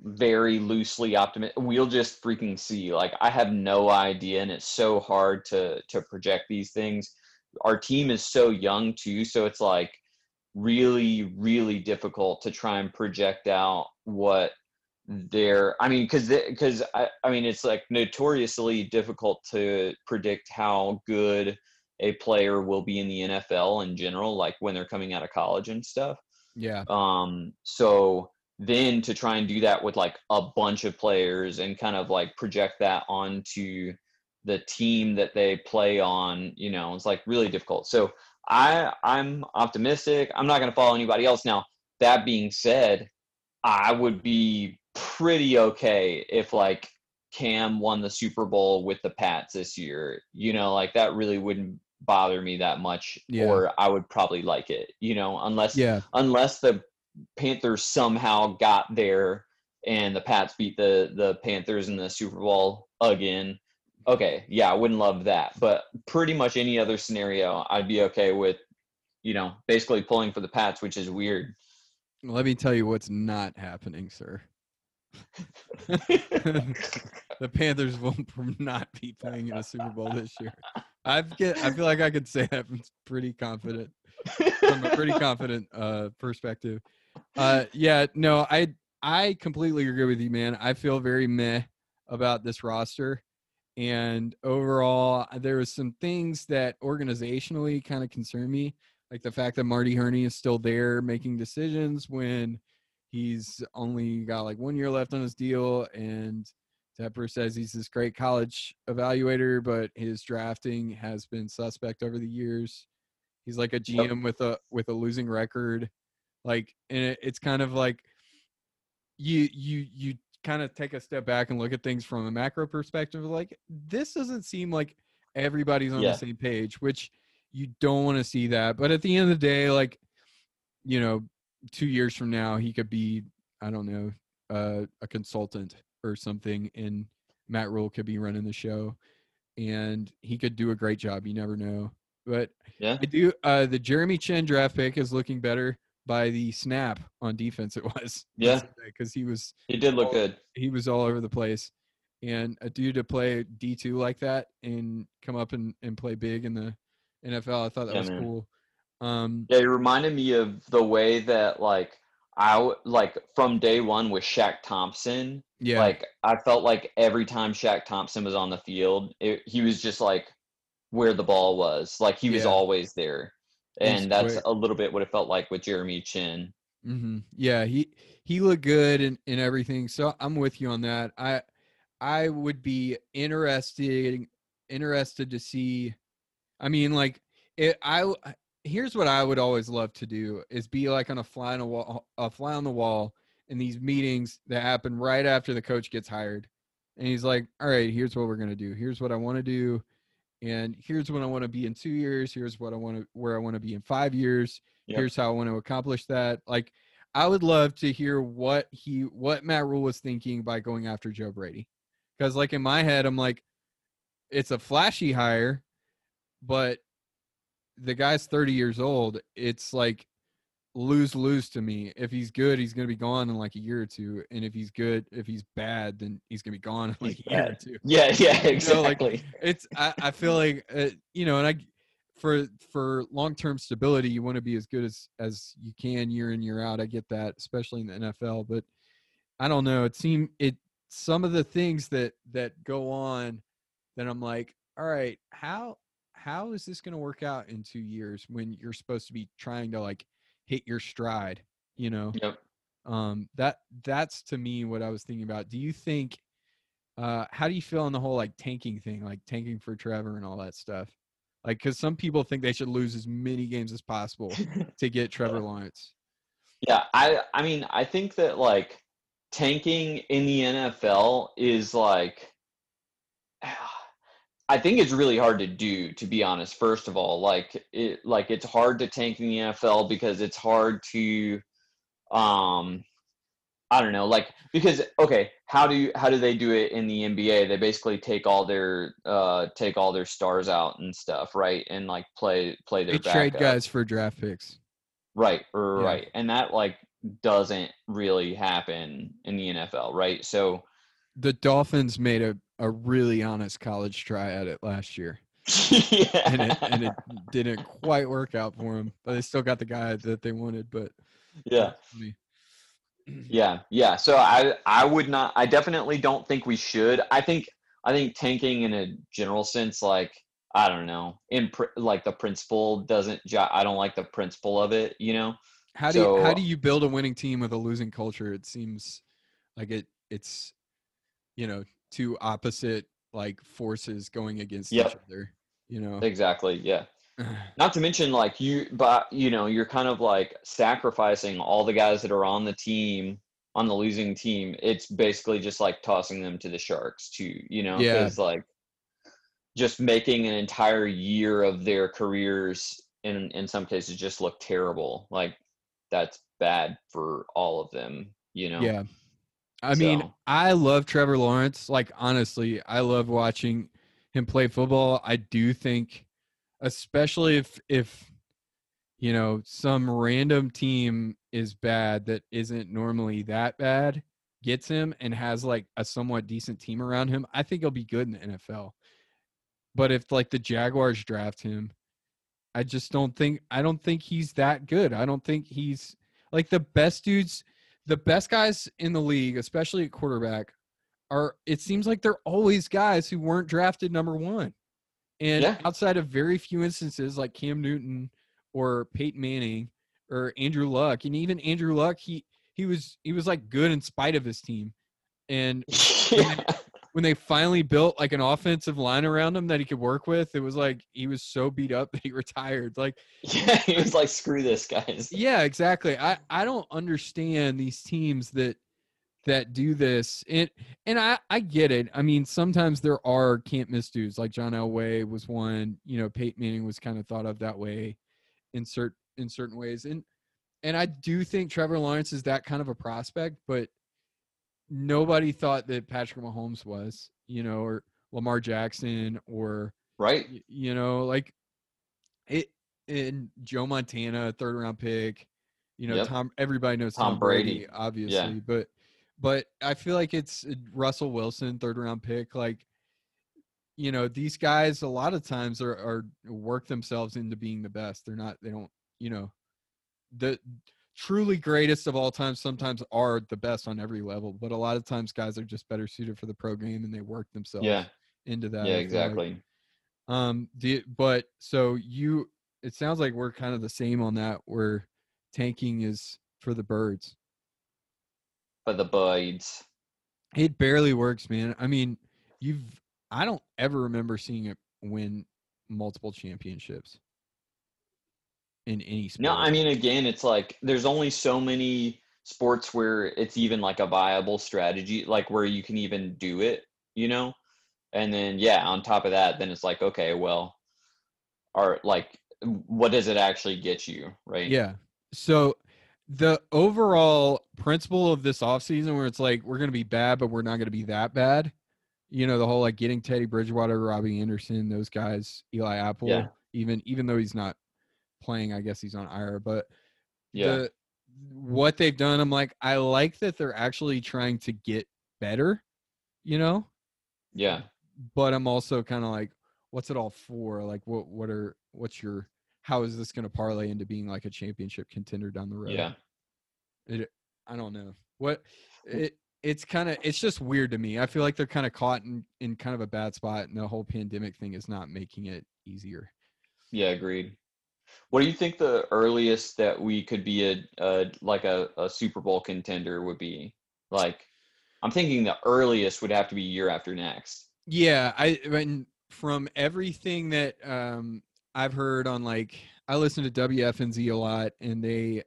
very loosely optimistic. We'll just freaking see. Like I have no idea and it's so hard to to project these things. Our team is so young too, so it's like really really difficult to try and project out what their i mean because because I, I mean it's like notoriously difficult to predict how good a player will be in the nfl in general like when they're coming out of college and stuff Yeah. um so then to try and do that with like a bunch of players and kind of like project that onto the team that they play on you know it's like really difficult so i i'm optimistic i'm not going to follow anybody else now that being said i would be pretty okay if like cam won the super bowl with the pats this year you know like that really wouldn't bother me that much Yeah. or i would probably like it you know unless Yeah. unless the Panthers somehow got there and the Pats beat the the Panthers in the Super Bowl again. Okay, yeah, I wouldn't love that, but pretty much any other scenario, I'd be okay with, you know, basically pulling for the Pats, which is weird. Let me tell you what's not happening, sir. the Panthers will not be playing in a Super Bowl this year. I've get. I feel like I could say that. Pretty confident. from a pretty confident uh, perspective. Uh, yeah, no, I I completely agree with you, man. I feel very meh about this roster, and overall, there was some things that organizationally kind of concern me, like the fact that Marty Hurney is still there making decisions when he's only got like one year left on his deal, and Tepper says he's this great college evaluator, but his drafting has been suspect over the years. He's like a GM yep. with a with a losing record, like, and it, it's kind of like you you you kind of take a step back and look at things from a macro perspective. Like, this doesn't seem like everybody's on yeah. the same page, which you don't want to see that. But at the end of the day, like, you know, two years from now, he could be I don't know uh, a consultant or something, and Matt Rhule could be running the show, and he could do a great job. You never know. But yeah, I do. Uh, the Jeremy Chinn draft pick is looking better by the snap on defense. It was yeah because he was he did look all, good. He was all over the place, and a dude to play D two like that and come up and, and play big in the NFL. I thought that yeah, was man. cool. Um, yeah, it reminded me of the way that like I like from day one with Shaq Thompson. Yeah. Like I felt like every time Shaq Thompson was on the field, it, he was just like where the ball was. Like he was yeah. always there. And that's a little bit what it felt like with Jeremy Chinn. Mm-hmm. Yeah, he he looked good and, and everything. So I'm with you on that. I I would be interested interested to see. I mean, like it. I here's what I would always love to do is be like on a fly on a wall, a fly on the wall in these meetings that happen right after the coach gets hired, and he's like, "All right, here's what we're gonna do. Here's what I want to do, and here's what I want to be in two years. Here's what I want to where I want to be in five years. Yep. Here's how I want to accomplish that." Like, I would love to hear what he what Matt Rhule was thinking by going after Joe Brady, because like in my head, I'm like, it's a flashy hire, but the guy's 30 years old. It's like lose lose to me. If he's good, he's gonna be gone in like a year or two, and if he's good, if he's bad, then he's gonna be gone in like a year or two. Yeah, yeah, exactly. You know, like, it's I, I feel like uh, you know, and I for for long term stability, you want to be as good as as you can year in year out. I get that, especially in the NFL, but I don't know. It seemed it some of the things that that go on that I'm like, all right, how how is this going to work out in two years when you're supposed to be trying to like hit your stride you know? Yep. um that that's to me what i was thinking about. Do you think uh how do you feel on the whole like tanking thing like tanking for trevor and all that stuff? Like because some people think they should lose as many games as possible to get trevor lawrence. Yeah i i mean i think that like tanking in the nfl is like I think it's really hard to do, to be honest. First of all, like it, like it's hard to tank in the NFL because it's hard to, um, I don't know, like because okay, how do you how do they do it in the NBA? They basically take all their uh take all their stars out and stuff, right? And like play play their they trade guys for draft picks, right? Right, yeah. and that like doesn't really happen in the NFL, right? So the Dolphins made a a really honest college try at it last year. yeah. and, it, and it didn't quite work out for them, but they still got the guy that they wanted. But yeah, yeah, yeah. So I I would not. I definitely don't think we should. I think I think tanking in a general sense, like I don't know, in pr- like the principle doesn't. I don't like the principle of it. You know. How do so, you, how do you build a winning team with a losing culture? It seems like it it's you know two opposite like forces going against yep. each other you know? Exactly yeah. Not to mention like you but you know you're kind of like sacrificing all the guys that are on the team on the losing team it's basically just like tossing them to the sharks too you know? Because yeah. like just making an entire year of their careers in in some cases just look terrible like that's bad for all of them you know? Yeah I so. mean, I love Trevor Lawrence. Like honestly, I love watching him play football. I do think especially if if you know some random team is bad that isn't normally that bad gets him and has like a somewhat decent team around him, I think he'll be good in the NFL. But if like the Jaguars draft him I just don't think I don't think he's that good. I don't think he's like the best dudes, the best guys in the league, especially at quarterback, are it seems like they're always guys who weren't drafted number one. And Yeah. outside of very few instances like Cam Newton or Peyton Manning or Andrew Luck, and even Andrew Luck, he he was he was like good in spite of his team. And yeah. When they finally built like an offensive line around him that he could work with, it was like he was so beat up that he retired. Like, yeah, he was like, "Screw this, guys." yeah, exactly. I I don't understand these teams that that do this. And and I I get it. I mean, sometimes there are can't miss dudes like John Elway was one. You know, Peyton Manning was kind of thought of that way in cert in certain ways. And and I do think Trevor Lawrence is that kind of a prospect, but nobody thought that Patrick Mahomes was, you know, or Lamar Jackson or Right? you know, like it in Joe Montana, third round pick. You know, Yep. Tom. Everybody knows Tom Tom, Brady, Brady. obviously, but but I feel like it's uh, Russell Wilson, third round pick. Like, you know, these guys a lot of times are are work themselves into being the best. They're not. They don't. You know, the truly greatest of all time sometimes are the best on every level, but a lot of times guys are just better suited for the pro game and they work themselves Yeah. into that. Yeah. Like. Exactly. Um, the but so you, it sounds like we're kind of the same on that. Where tanking is for the birds. But the Bides. It barely works, man. I mean, you've I don't ever remember seeing it win multiple championships in any sport. No, I mean, again, it's like there's only so many sports where it's even like a viable strategy, like where you can even do it, you know? And then, yeah, on top of that, then it's like, okay, well, are like, what does it actually get you, right? Yeah. So the overall principle of this offseason where it's like we're gonna be bad, but we're not gonna be that bad. You know, the whole like getting Teddy Bridgewater, Robbie Anderson, those guys, Eli Apple, Yeah. even even though he's not playing, I guess he's on IR, but Yeah. the what they've done, I'm like, I like that they're actually trying to get better, you know, yeah. but I'm also kind of like, what's it all for? Like, what what are what's your how is this going to parlay into being like a championship contender down the road? Yeah. It, I don't know what it. It's kind of it's just weird to me. I feel like they're kind of caught in in kind of a bad spot, and the whole pandemic thing is not making it easier. Yeah. Agreed. What do you think the earliest that we could be a, a like a, a Super Bowl contender would be? Like, I'm thinking the earliest would have to be year after next. Yeah, I mean, from everything that um I've heard on like I listen to WFNZ a lot and they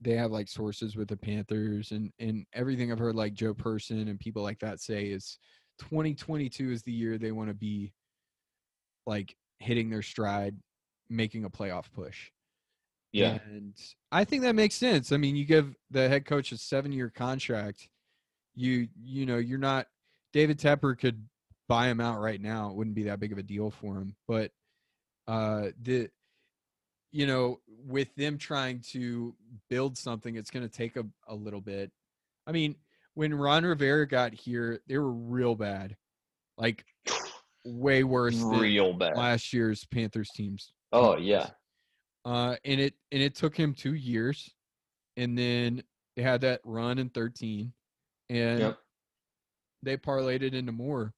they have like sources with the Panthers and and everything I've heard like Joe Person and people like that say is 2022 is the year they want to be like hitting their stride, making a playoff push. Yeah. And I think that makes sense. I mean, you give the head coach a seven year contract. You you know, you're not David Tepper could buy him out right now. It wouldn't be that big of a deal for him. But uh the you know, with them trying to build something, it's gonna take a, a little bit. I mean, when Ron Rivera got here, they were real bad. Like way worse than Real bad. last year's Panthers teams. Oh yeah. Uh, and it and it took him two years, and then they had that run in thirteen, and Yep. they parlayed it into more.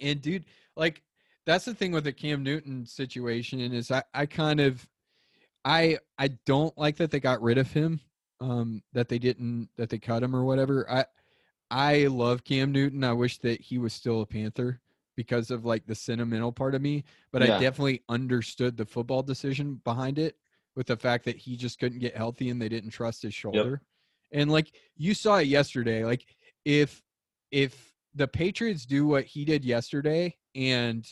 And dude, like that's the thing with the Cam Newton situation is I I kind of I I don't like that they got rid of him, um, that they didn't that they cut him or whatever. I I love Cam Newton. I wish that he was still a Panther because of like the sentimental part of me, but I definitely understood the football decision behind it with the fact that he just couldn't get healthy and they didn't trust his shoulder. And like you saw it yesterday, like if if the Patriots do what he did yesterday and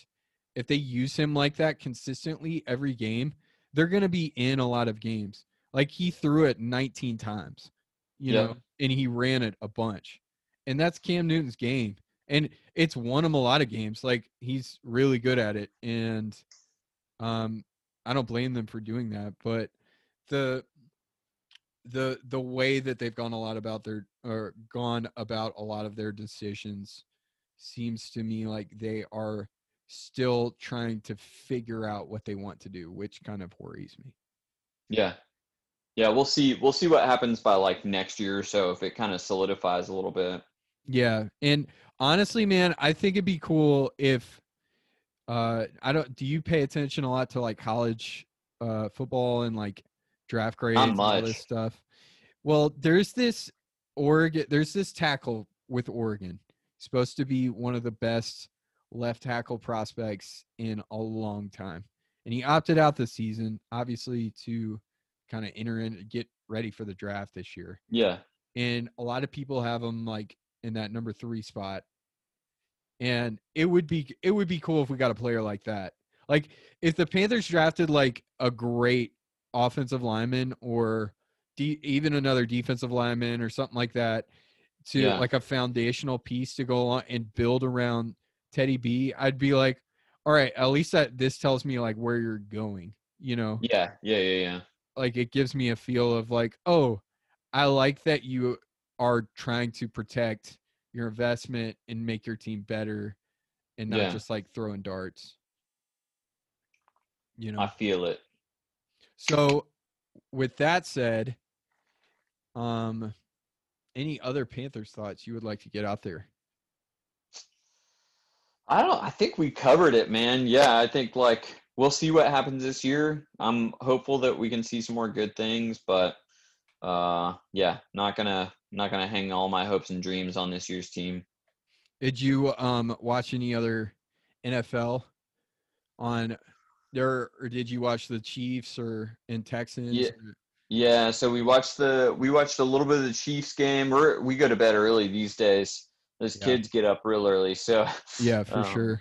if they use him like that consistently every game, they're going to be in a lot of games. Like he threw it 19 times, you Yeah. know, and he ran it a bunch. And that's Cam Newton's game. And it's won him a lot of games. Like he's really good at it. And um I don't blame them for doing that, but the the the way that they've gone a lot about their or gone about a lot of their decisions seems to me like they are still trying to figure out what they want to do, which kind of worries me. Yeah. Yeah, we'll see we'll see what happens by like next year or so if it kind of solidifies a little bit. Yeah, and honestly, man, I think it'd be cool if uh I don't do you pay attention a lot to like college uh football and like draft grades and all this stuff? Well, there's this Oregon there's this tackle with Oregon. Supposed to be one of the best left tackle prospects in a long time. And he opted out this season, obviously to kind of enter in get ready for the draft this year Yeah. and a lot of people have him like in that number three spot. And it would be it would be cool if we got a player like that. Like if the Panthers drafted like a great offensive lineman or de- even another defensive lineman or something like that to Yeah. like a foundational piece to go on and build around Teddy B, I'd be like, all right, at least that this tells me like where you're going, you know? Yeah. Yeah, yeah, yeah. like it gives me a feel of like, oh, I like that you are trying to protect your investment and make your team better and not Yeah. just like throwing darts. You know. I feel it. So with that said, um any other Panthers thoughts you would like to get out there? I don't I think we covered it, man. Yeah, I think like we'll see what happens this year. I'm hopeful that we can see some more good things, but uh yeah, not gonna not gonna hang all my hopes and dreams on this year's team. Did you um watch any other NFL on there or did you watch the Chiefs or in Texans? Yeah. or- Yeah, so we watched the we watched a little bit of the Chiefs game. We're we go to bed early these days. Those Yeah. kids get up real early, so Yeah, for um, sure.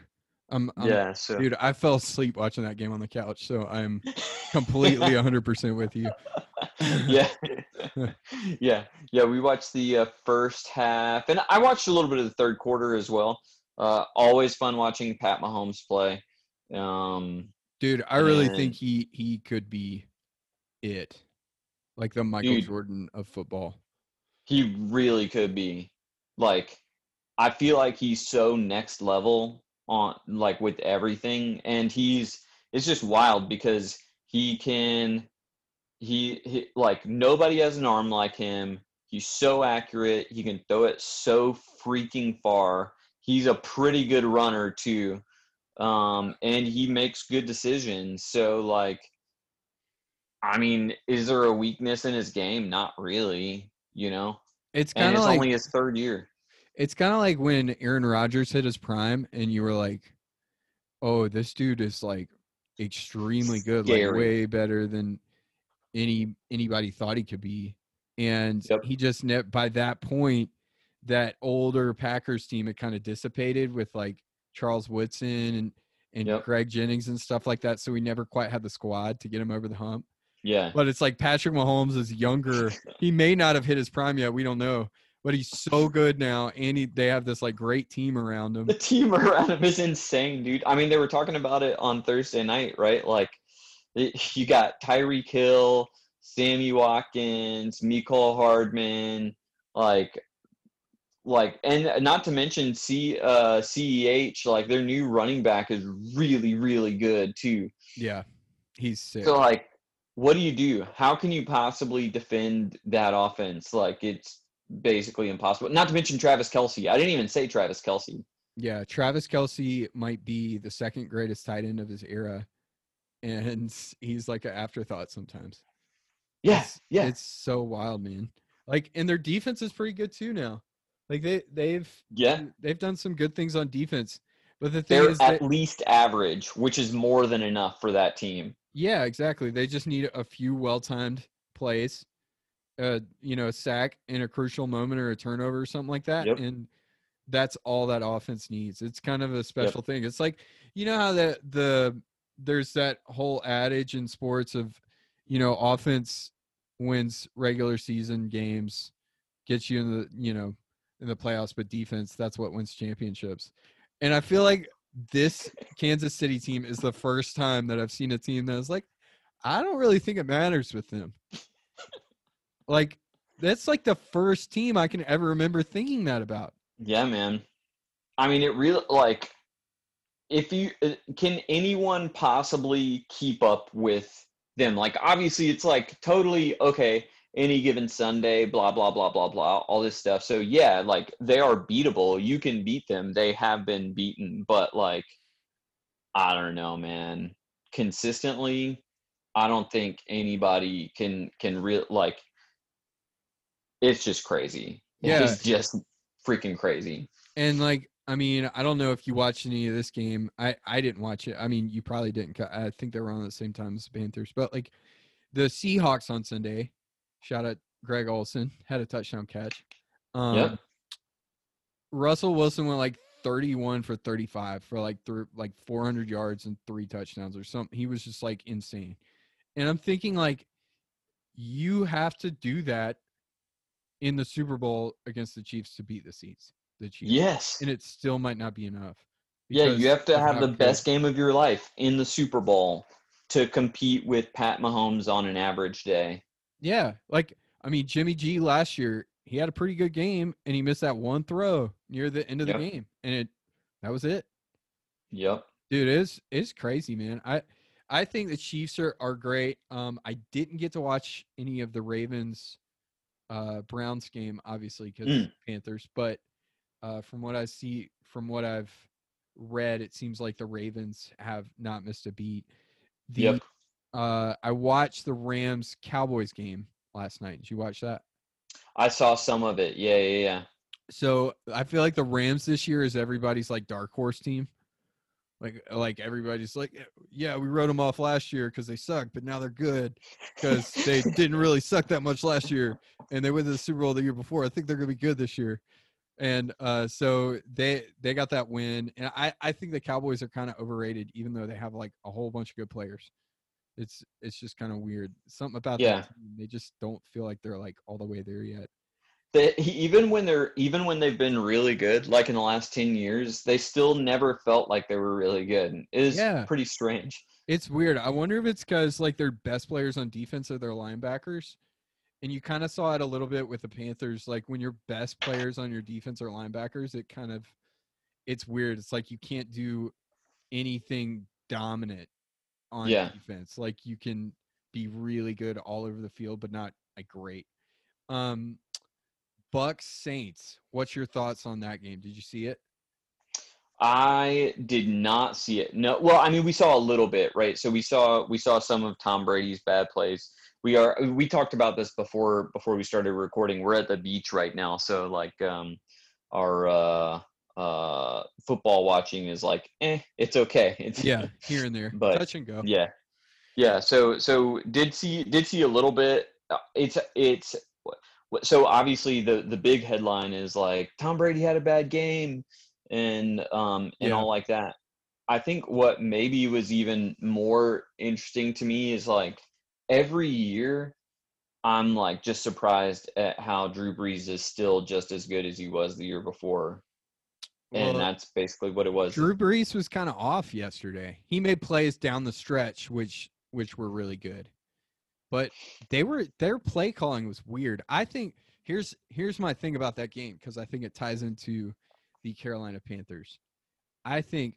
Um, um, yeah, so dude, I fell asleep watching that game on the couch, so I'm completely 100% with you. Yeah, yeah, yeah. We watched the uh, first half, and I watched a little bit of the third quarter as well. Uh, always fun watching Pat Mahomes play. Um, Dude, I really And- think he he could be it. Like the Michael Dude. Jordan of football. he really could be. Like, I feel like he's so next level on like with everything, and he's it's just wild because he can he, he like nobody has an arm like him. He's so accurate. He can throw it so freaking far. He's a pretty good runner too. Um, and he makes good decisions. So like I mean, is there a weakness in his game? Not really, you know. It's kind of like only his third year. it's kind of like when Aaron Rodgers hit his prime and you were like, "Oh, this dude is like extremely good, like way better than any anybody thought he could be." And Yep. he just ne- by that point that older Packers team had kind of dissipated with like Charles Woodson and and Yep. Greg Jennings and stuff like that, so we never quite had the squad to get him over the hump. Yeah. But it's like Patrick Mahomes is younger. he may not have hit his prime yet. We don't know. But he's so good now, and he, they have this like great team around him. The team around him is insane, dude. I mean, they were talking about it on Thursday night, right? Like, you got Tyreek Hill, Sammy Watkins, Mecole Hardman, like, like, and not to mention C uh CEH, like their new running back is really, really good too. Yeah, he's sick. So like, what do you do? How can you possibly defend that offense? Like, it's basically impossible. Not to mention Travis Kelce. I didn't even say Travis Kelce. yeah, Travis Kelce might be the second greatest tight end of his era, and he's like an afterthought sometimes. Yeah, It's- yeah. it's so wild, man. Like, and their defense is pretty good too now. Like they they've Yeah. they've done some good things on defense, but the thing They're is at that least average, which is more than enough for that team. Yeah, exactly. They just need a few well-timed plays, uh, you know, a sack in a crucial moment or a turnover or something like that, Yep. and that's all that offense needs. It's kind of a special thing. It's like you know how the the there's that whole adage in sports of, you know, offense wins regular season games, gets you in the you know in the playoffs, but defense that's what wins championships. And I feel like this Kansas City team is the first time that I've seen a team that is like, I don't really think it matters with them. like, that's like the first team I can ever remember thinking that about. Yeah, man. I mean, it really like if you uh, can anyone possibly keep up with them? Like obviously it's like totally okay any given Sunday, blah blah blah blah blah, all this stuff. So yeah, like they are beatable. You can beat them. They have been beaten, but like I don't know, man. Consistently, I don't think anybody can can real like it's just crazy. Yeah. It's just freaking crazy. And like, I mean, I don't know if you watched any of this game. I I didn't watch it. I mean, you probably didn't. I think they were on at the same time as the Panthers. But like, the Seahawks on Sunday, shout out Greg Olsen had a touchdown catch. Um, Yep. Russell Wilson went like 31 for 35 for like thr like 400 yards and three touchdowns or something. He was just like insane. And I'm thinking like you have to do that in the Super Bowl against the Chiefs to beat the Seats. The Chiefs. Yes. And it still might not be enough. Yeah, you have to have the good- best game of your life in the Super Bowl to compete with Pat Mahomes on an average day. Yeah, like I mean Jimmy G last year, he had a pretty good game and he missed that one throw near the end of the Yep. game and it that was it. Yep. Dude, it's it's crazy, man. I I think the Chiefs are, are great. Um I didn't get to watch any of the Ravens uh Browns game obviously cuz Mm. Panthers, but uh from what I see from what I've read it seems like the Ravens have not missed a beat. The Yep. uh I watched the Rams Cowboys game last night. Did you watch that? I saw some of it. Yeah, yeah, yeah. So I feel like the Rams this year is everybody's like dark horse team. Like like everybody's like, "Yeah, we wrote them off last year because they sucked, but now they're good because they didn't really suck that much last year, and they went to the Super Bowl the year before. I think they're gonna be good this year, and uh, so they they got that win, and I I think the Cowboys are kind of overrated, even though they have like a whole bunch of good players. It's it's just kind of weird. Something about Yeah. that team, they just don't feel like they're like all the way there yet. They, even when they're even when they've been really good, like in the last ten years, they still never felt like they were really good. It is Yeah. pretty strange. It's weird. I wonder if it's because like their best players on defense are their linebackers, and you kind of saw it a little bit with the Panthers. Like when your best players on your defense are linebackers, it kind of it's weird. It's like you can't do anything dominant on Yeah. defense. Like you can be really good all over the field, but not like great. Um, Bucks Saints. What's your thoughts on that game? Did you see it? I did not see it. No, well, I mean, we saw a little bit, right? So we saw we saw some of Tom Brady's bad plays. We are we talked about this before before we started recording. We're at the beach right now, so like um our uh uh football watching is like, eh, it's okay. It's Yeah, here and there, But, touch and go. yeah yeah so so did see did see a little bit Uh, it's it's so obviously the the big headline is like tom brady had a bad game and um and Yeah. all like that i think what maybe was even more interesting to me is like every year i'm like just surprised at how drew brees is still just as good as he was the year before and Well, that's basically what it was Drew Brees was kind of off yesterday. He made plays down the stretch, which which were really good, but they were their play calling was weird. I think here's here's my thing about that game because I think it ties into the Carolina Panthers. I think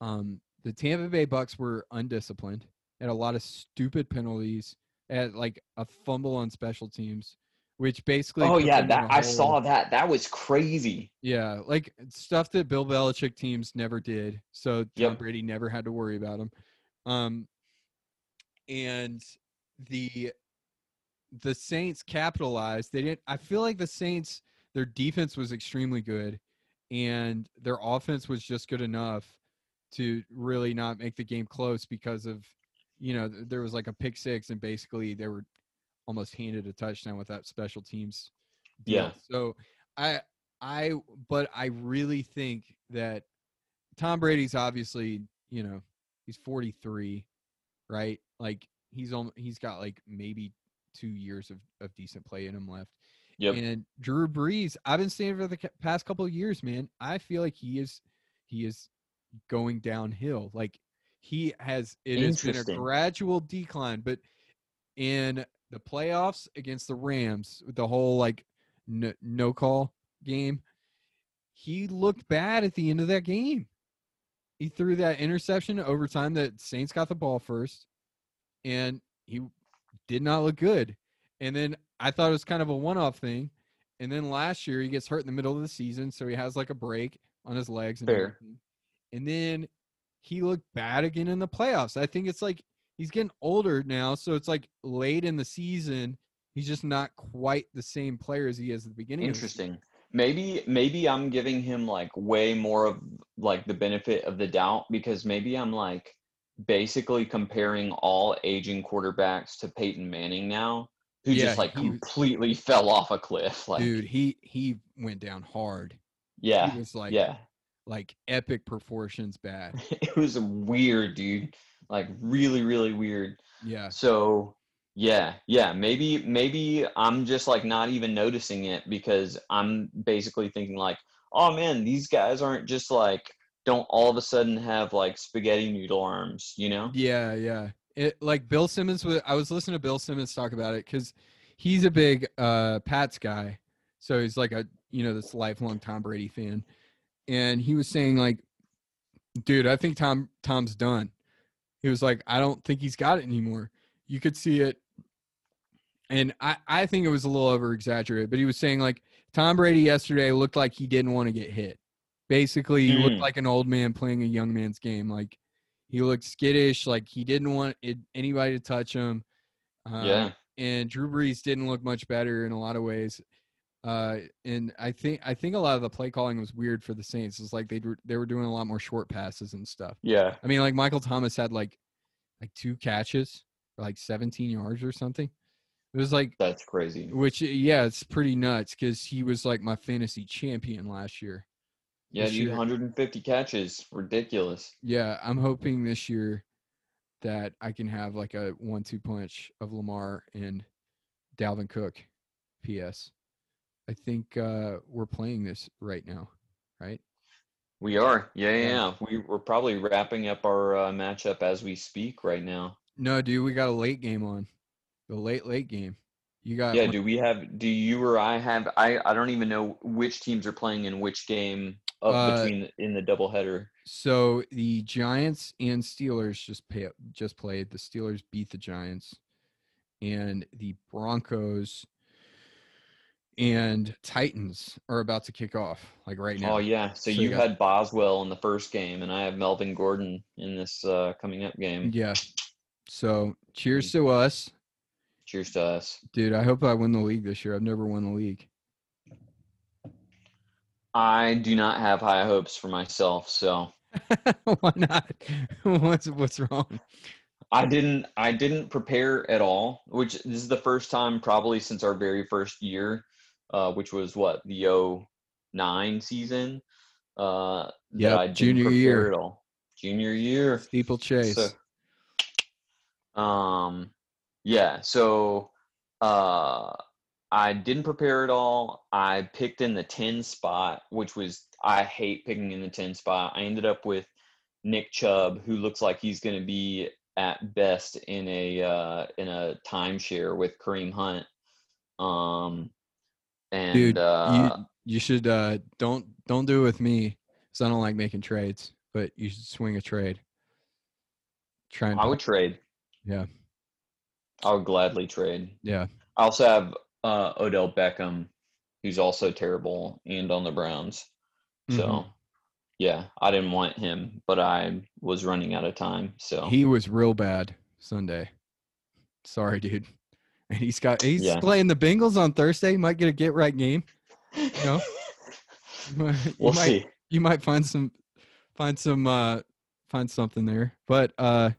um, the Tampa Bay Bucks were undisciplined, had a lot of stupid penalties, at like a fumble on special teams, which basically oh yeah that i saw that that was crazy Yeah, like stuff that Bill Belichick teams never did. So Tom Yep. Brady never had to worry about him. Um, and the the Saints capitalized. They didn't. I feel like the Saints, their defense was extremely good, and their offense was just good enough to really not make the game close because of, you know, th- there was like a pick six, and basically they were almost handed a touchdown with that special teams. deal. Yeah. So I I but I really think that Tom Brady's obviously, you know, he's 43, right? Like he's on he's got like maybe 2 years of of decent play in him left. yep And Drew Brees, I've been saying for the past couple of years, man, I feel like he is he is going downhill. Like he has it has been a gradual decline, but in the playoffs against the Rams, with the whole like no, no call game, he looked bad at the end of that game. he threw that interception overtime that Saints got the ball first, and he did not look good. And then I thought it was kind of a one-off thing. And then last year he gets hurt in the middle of the season, so he has like a break on his legs. And Fair. everything. And then he looked bad again in the playoffs. I think it's like he's getting older now, so it's like late in the season. He's just not quite the same player as he is at the beginning. the. Interesting. Maybe maybe I'm giving him like way more of like the benefit of the doubt because maybe I'm like basically comparing all aging quarterbacks to Peyton Manning now, who Yeah, just like he- completely fell off a cliff. Like Dude, he he went down hard. yeah. He was like yeah. Like epic proportions bad. It was weird, dude. Like really, really weird. Yeah. So yeah, yeah, maybe maybe I'm just like not even noticing it because I'm basically thinking like, oh man, these guys aren't just like don't all of a sudden have like spaghetti noodle arms, you know? Yeah, yeah. It like Bill Simmons was I was listening to Bill Simmons talk about it cuz he's a big uh Pats guy. So he's like a you know this lifelong Tom Brady fan. And he was saying like dude, I think Tom Tom's done. He was like I don't think he's got it anymore. You could see it and I I think it was a little over exaggerated, but he was saying like Tom Brady yesterday looked like he didn't want to get hit. Basically, he looked Mm. like an old man playing a young man's game. Like he looked skittish, like he didn't want it, anybody to touch him. Uh, yeah. And Drew Brees didn't look much better in a lot of ways. Uh, and I think I think a lot of the play calling was weird for the Saints. It's like they were they were doing a lot more short passes and stuff. Yeah. I mean, like Michael Thomas had like like two catches for like 17 yards or something. It was like That's crazy. which yeah, it's pretty nuts because he was like my fantasy champion last year. Yeah, this dude, year. 150 catches. Ridiculous. Yeah, I'm hoping this year that I can have like a one-two punch of Lamar and Dalvin Cook. P.S. I think uh, we're playing this right now, right? We are. Yeah, yeah. Yeah. We, we're probably wrapping up our uh, matchup as we speak right now. No, dude, we got a late game on. The late late game. You got Yeah, do we have do you or I have I I don't even know which teams are playing in which game of Uh, between in the doubleheader. So the Giants and Steelers just pay, just played. The Steelers beat the Giants, and the Broncos and Titans are about to kick off, like right now. Oh yeah. So, So you you got- had Boswell in the first game and I have Melvin Gordon in this uh coming up game. Yeah. So cheers to us, Cheers to us. dude. I hope I win the league this year. I've never won the league. I do not have high hopes for myself, so Why not? what's what's wrong? I didn't I didn't prepare at all, which this is the first time probably since our very first year, uh, which was what, the 09 season. Uh Yep, that I didn't junior year. at all. Junior year. Steeplechase. So, um, yeah. So, uh, I didn't prepare at all. I picked in the ten spot, which was I hate picking in the ten spot. I ended up with Nick Chubb, who looks like he's going to be at best in a uh, in a timeshare with Kareem Hunt. Um, and Dude, uh, you you should uh don't don't do it with me because I don't like making trades. But you should swing a trade. Try and I would trade. Yeah. I would gladly trade. yeah. I also have uh, Odell Beckham, who's also terrible and on the Browns. So, Mhm. yeah, I didn't want him, but I was running out of time. So, He was real bad Sunday. Sorry, dude. And he's got he's Yeah. playing the Bengals on Thursday. Might get a get right game. know? You you we'll might, see. You might find some find some uh find something there. But uh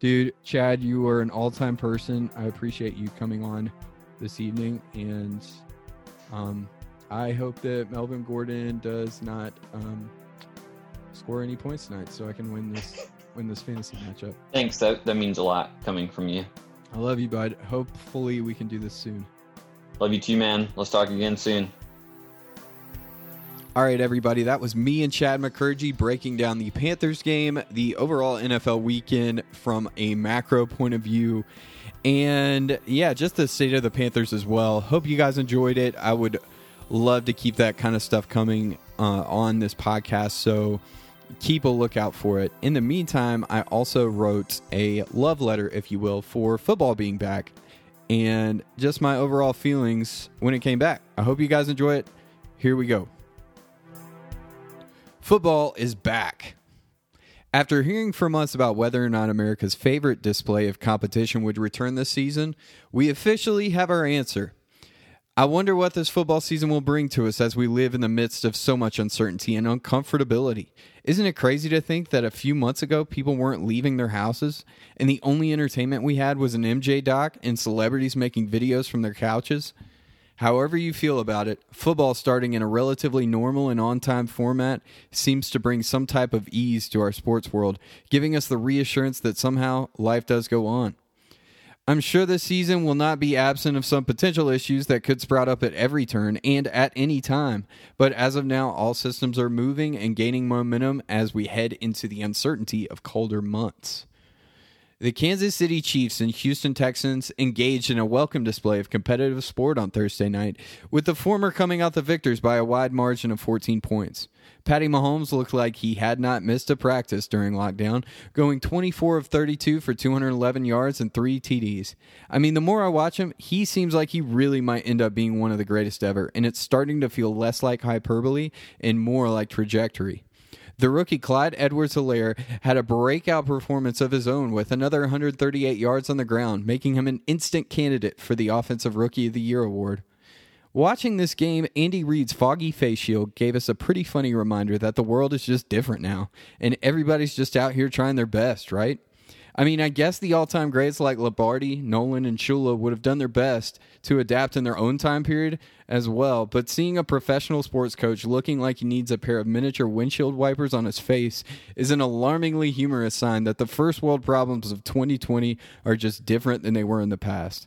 dude, Chad, you are an all-time person. I appreciate you coming on this evening and um I hope that Melvin Gordon does not um score any points tonight so I can win this win this fantasy matchup. Thanks. That that means a lot coming from you. I love you, bud. Hopefully we can do this soon. Love you too, man. Let's talk again soon. All right, everybody. That was me and Chad McCurgy breaking down the Panthers game, the overall NFL weekend from a macro point of view. And yeah, just the state of the Panthers as well. Hope you guys enjoyed it. I would love to keep that kind of stuff coming uh, on this podcast. So keep a lookout for it. In the meantime, I also wrote a love letter, if you will, for football being back and just my overall feelings when it came back. I hope you guys enjoy it. Here we go. Football is back. After hearing from us about whether or not America's favorite display of competition would return this season, we officially have our answer. I wonder what this football season will bring to us as we live in the midst of so much uncertainty and uncomfortability. Isn't it crazy to think that a few months ago people weren't leaving their houses and the only entertainment we had was an MJ doc and celebrities making videos from their couches? However, you feel about it, football starting in a relatively normal and on time format seems to bring some type of ease to our sports world, giving us the reassurance that somehow life does go on. I'm sure this season will not be absent of some potential issues that could sprout up at every turn and at any time. But as of now, all systems are moving and gaining momentum as we head into the uncertainty of colder months. The Kansas City Chiefs and Houston Texans engaged in a welcome display of competitive sport on Thursday night, with the former coming out the victors by a wide margin of 14 points. Patty Mahomes looked like he had not missed a practice during lockdown, going 24 of 32 for 211 yards and three TDs. I mean, the more I watch him, he seems like he really might end up being one of the greatest ever, and it's starting to feel less like hyperbole and more like trajectory. The rookie Clyde Edwards Helaire had a breakout performance of his own with another 138 yards on the ground, making him an instant candidate for the Offensive Rookie of the Year award. Watching this game, Andy Reid's foggy face shield gave us a pretty funny reminder that the world is just different now, and everybody's just out here trying their best, right? I mean, I guess the all time greats like Lombardi, Nolan, and Shula would have done their best to adapt in their own time period as well, but seeing a professional sports coach looking like he needs a pair of miniature windshield wipers on his face is an alarmingly humorous sign that the first world problems of 2020 are just different than they were in the past.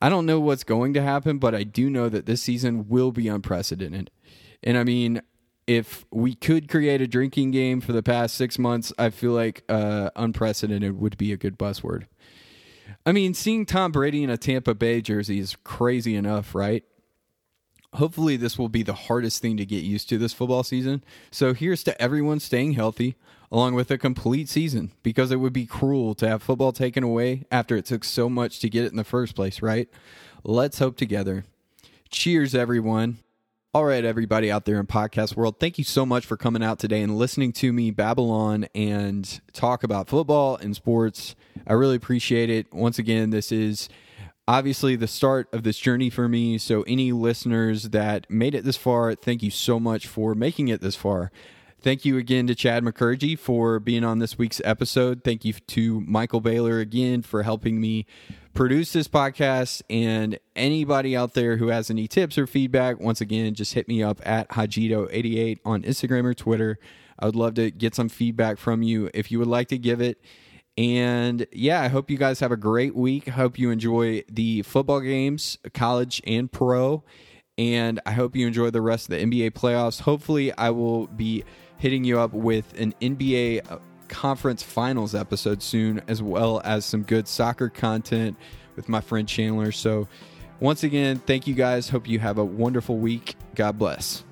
I don't know what's going to happen, but I do know that this season will be unprecedented. And I mean, if we could create a drinking game for the past six months, I feel like uh, unprecedented would be a good buzzword. I mean, seeing Tom Brady in a Tampa Bay jersey is crazy enough, right? Hopefully, this will be the hardest thing to get used to this football season. So, here's to everyone staying healthy, along with a complete season, because it would be cruel to have football taken away after it took so much to get it in the first place, right? Let's hope together. Cheers, everyone. All right, everybody out there in podcast world, thank you so much for coming out today and listening to me Babylon and talk about football and sports. I really appreciate it. Once again, this is obviously the start of this journey for me. So, any listeners that made it this far, thank you so much for making it this far. Thank you again to Chad McCurgy for being on this week's episode. Thank you to Michael Baylor again for helping me produce this podcast. And anybody out there who has any tips or feedback, once again, just hit me up at Hajito88 on Instagram or Twitter. I would love to get some feedback from you if you would like to give it. And yeah, I hope you guys have a great week. I hope you enjoy the football games, college and pro. And I hope you enjoy the rest of the NBA playoffs. Hopefully, I will be hitting you up with an NBA uh, conference finals episode soon, as well as some good soccer content with my friend Chandler. So, once again, thank you guys. Hope you have a wonderful week. God bless.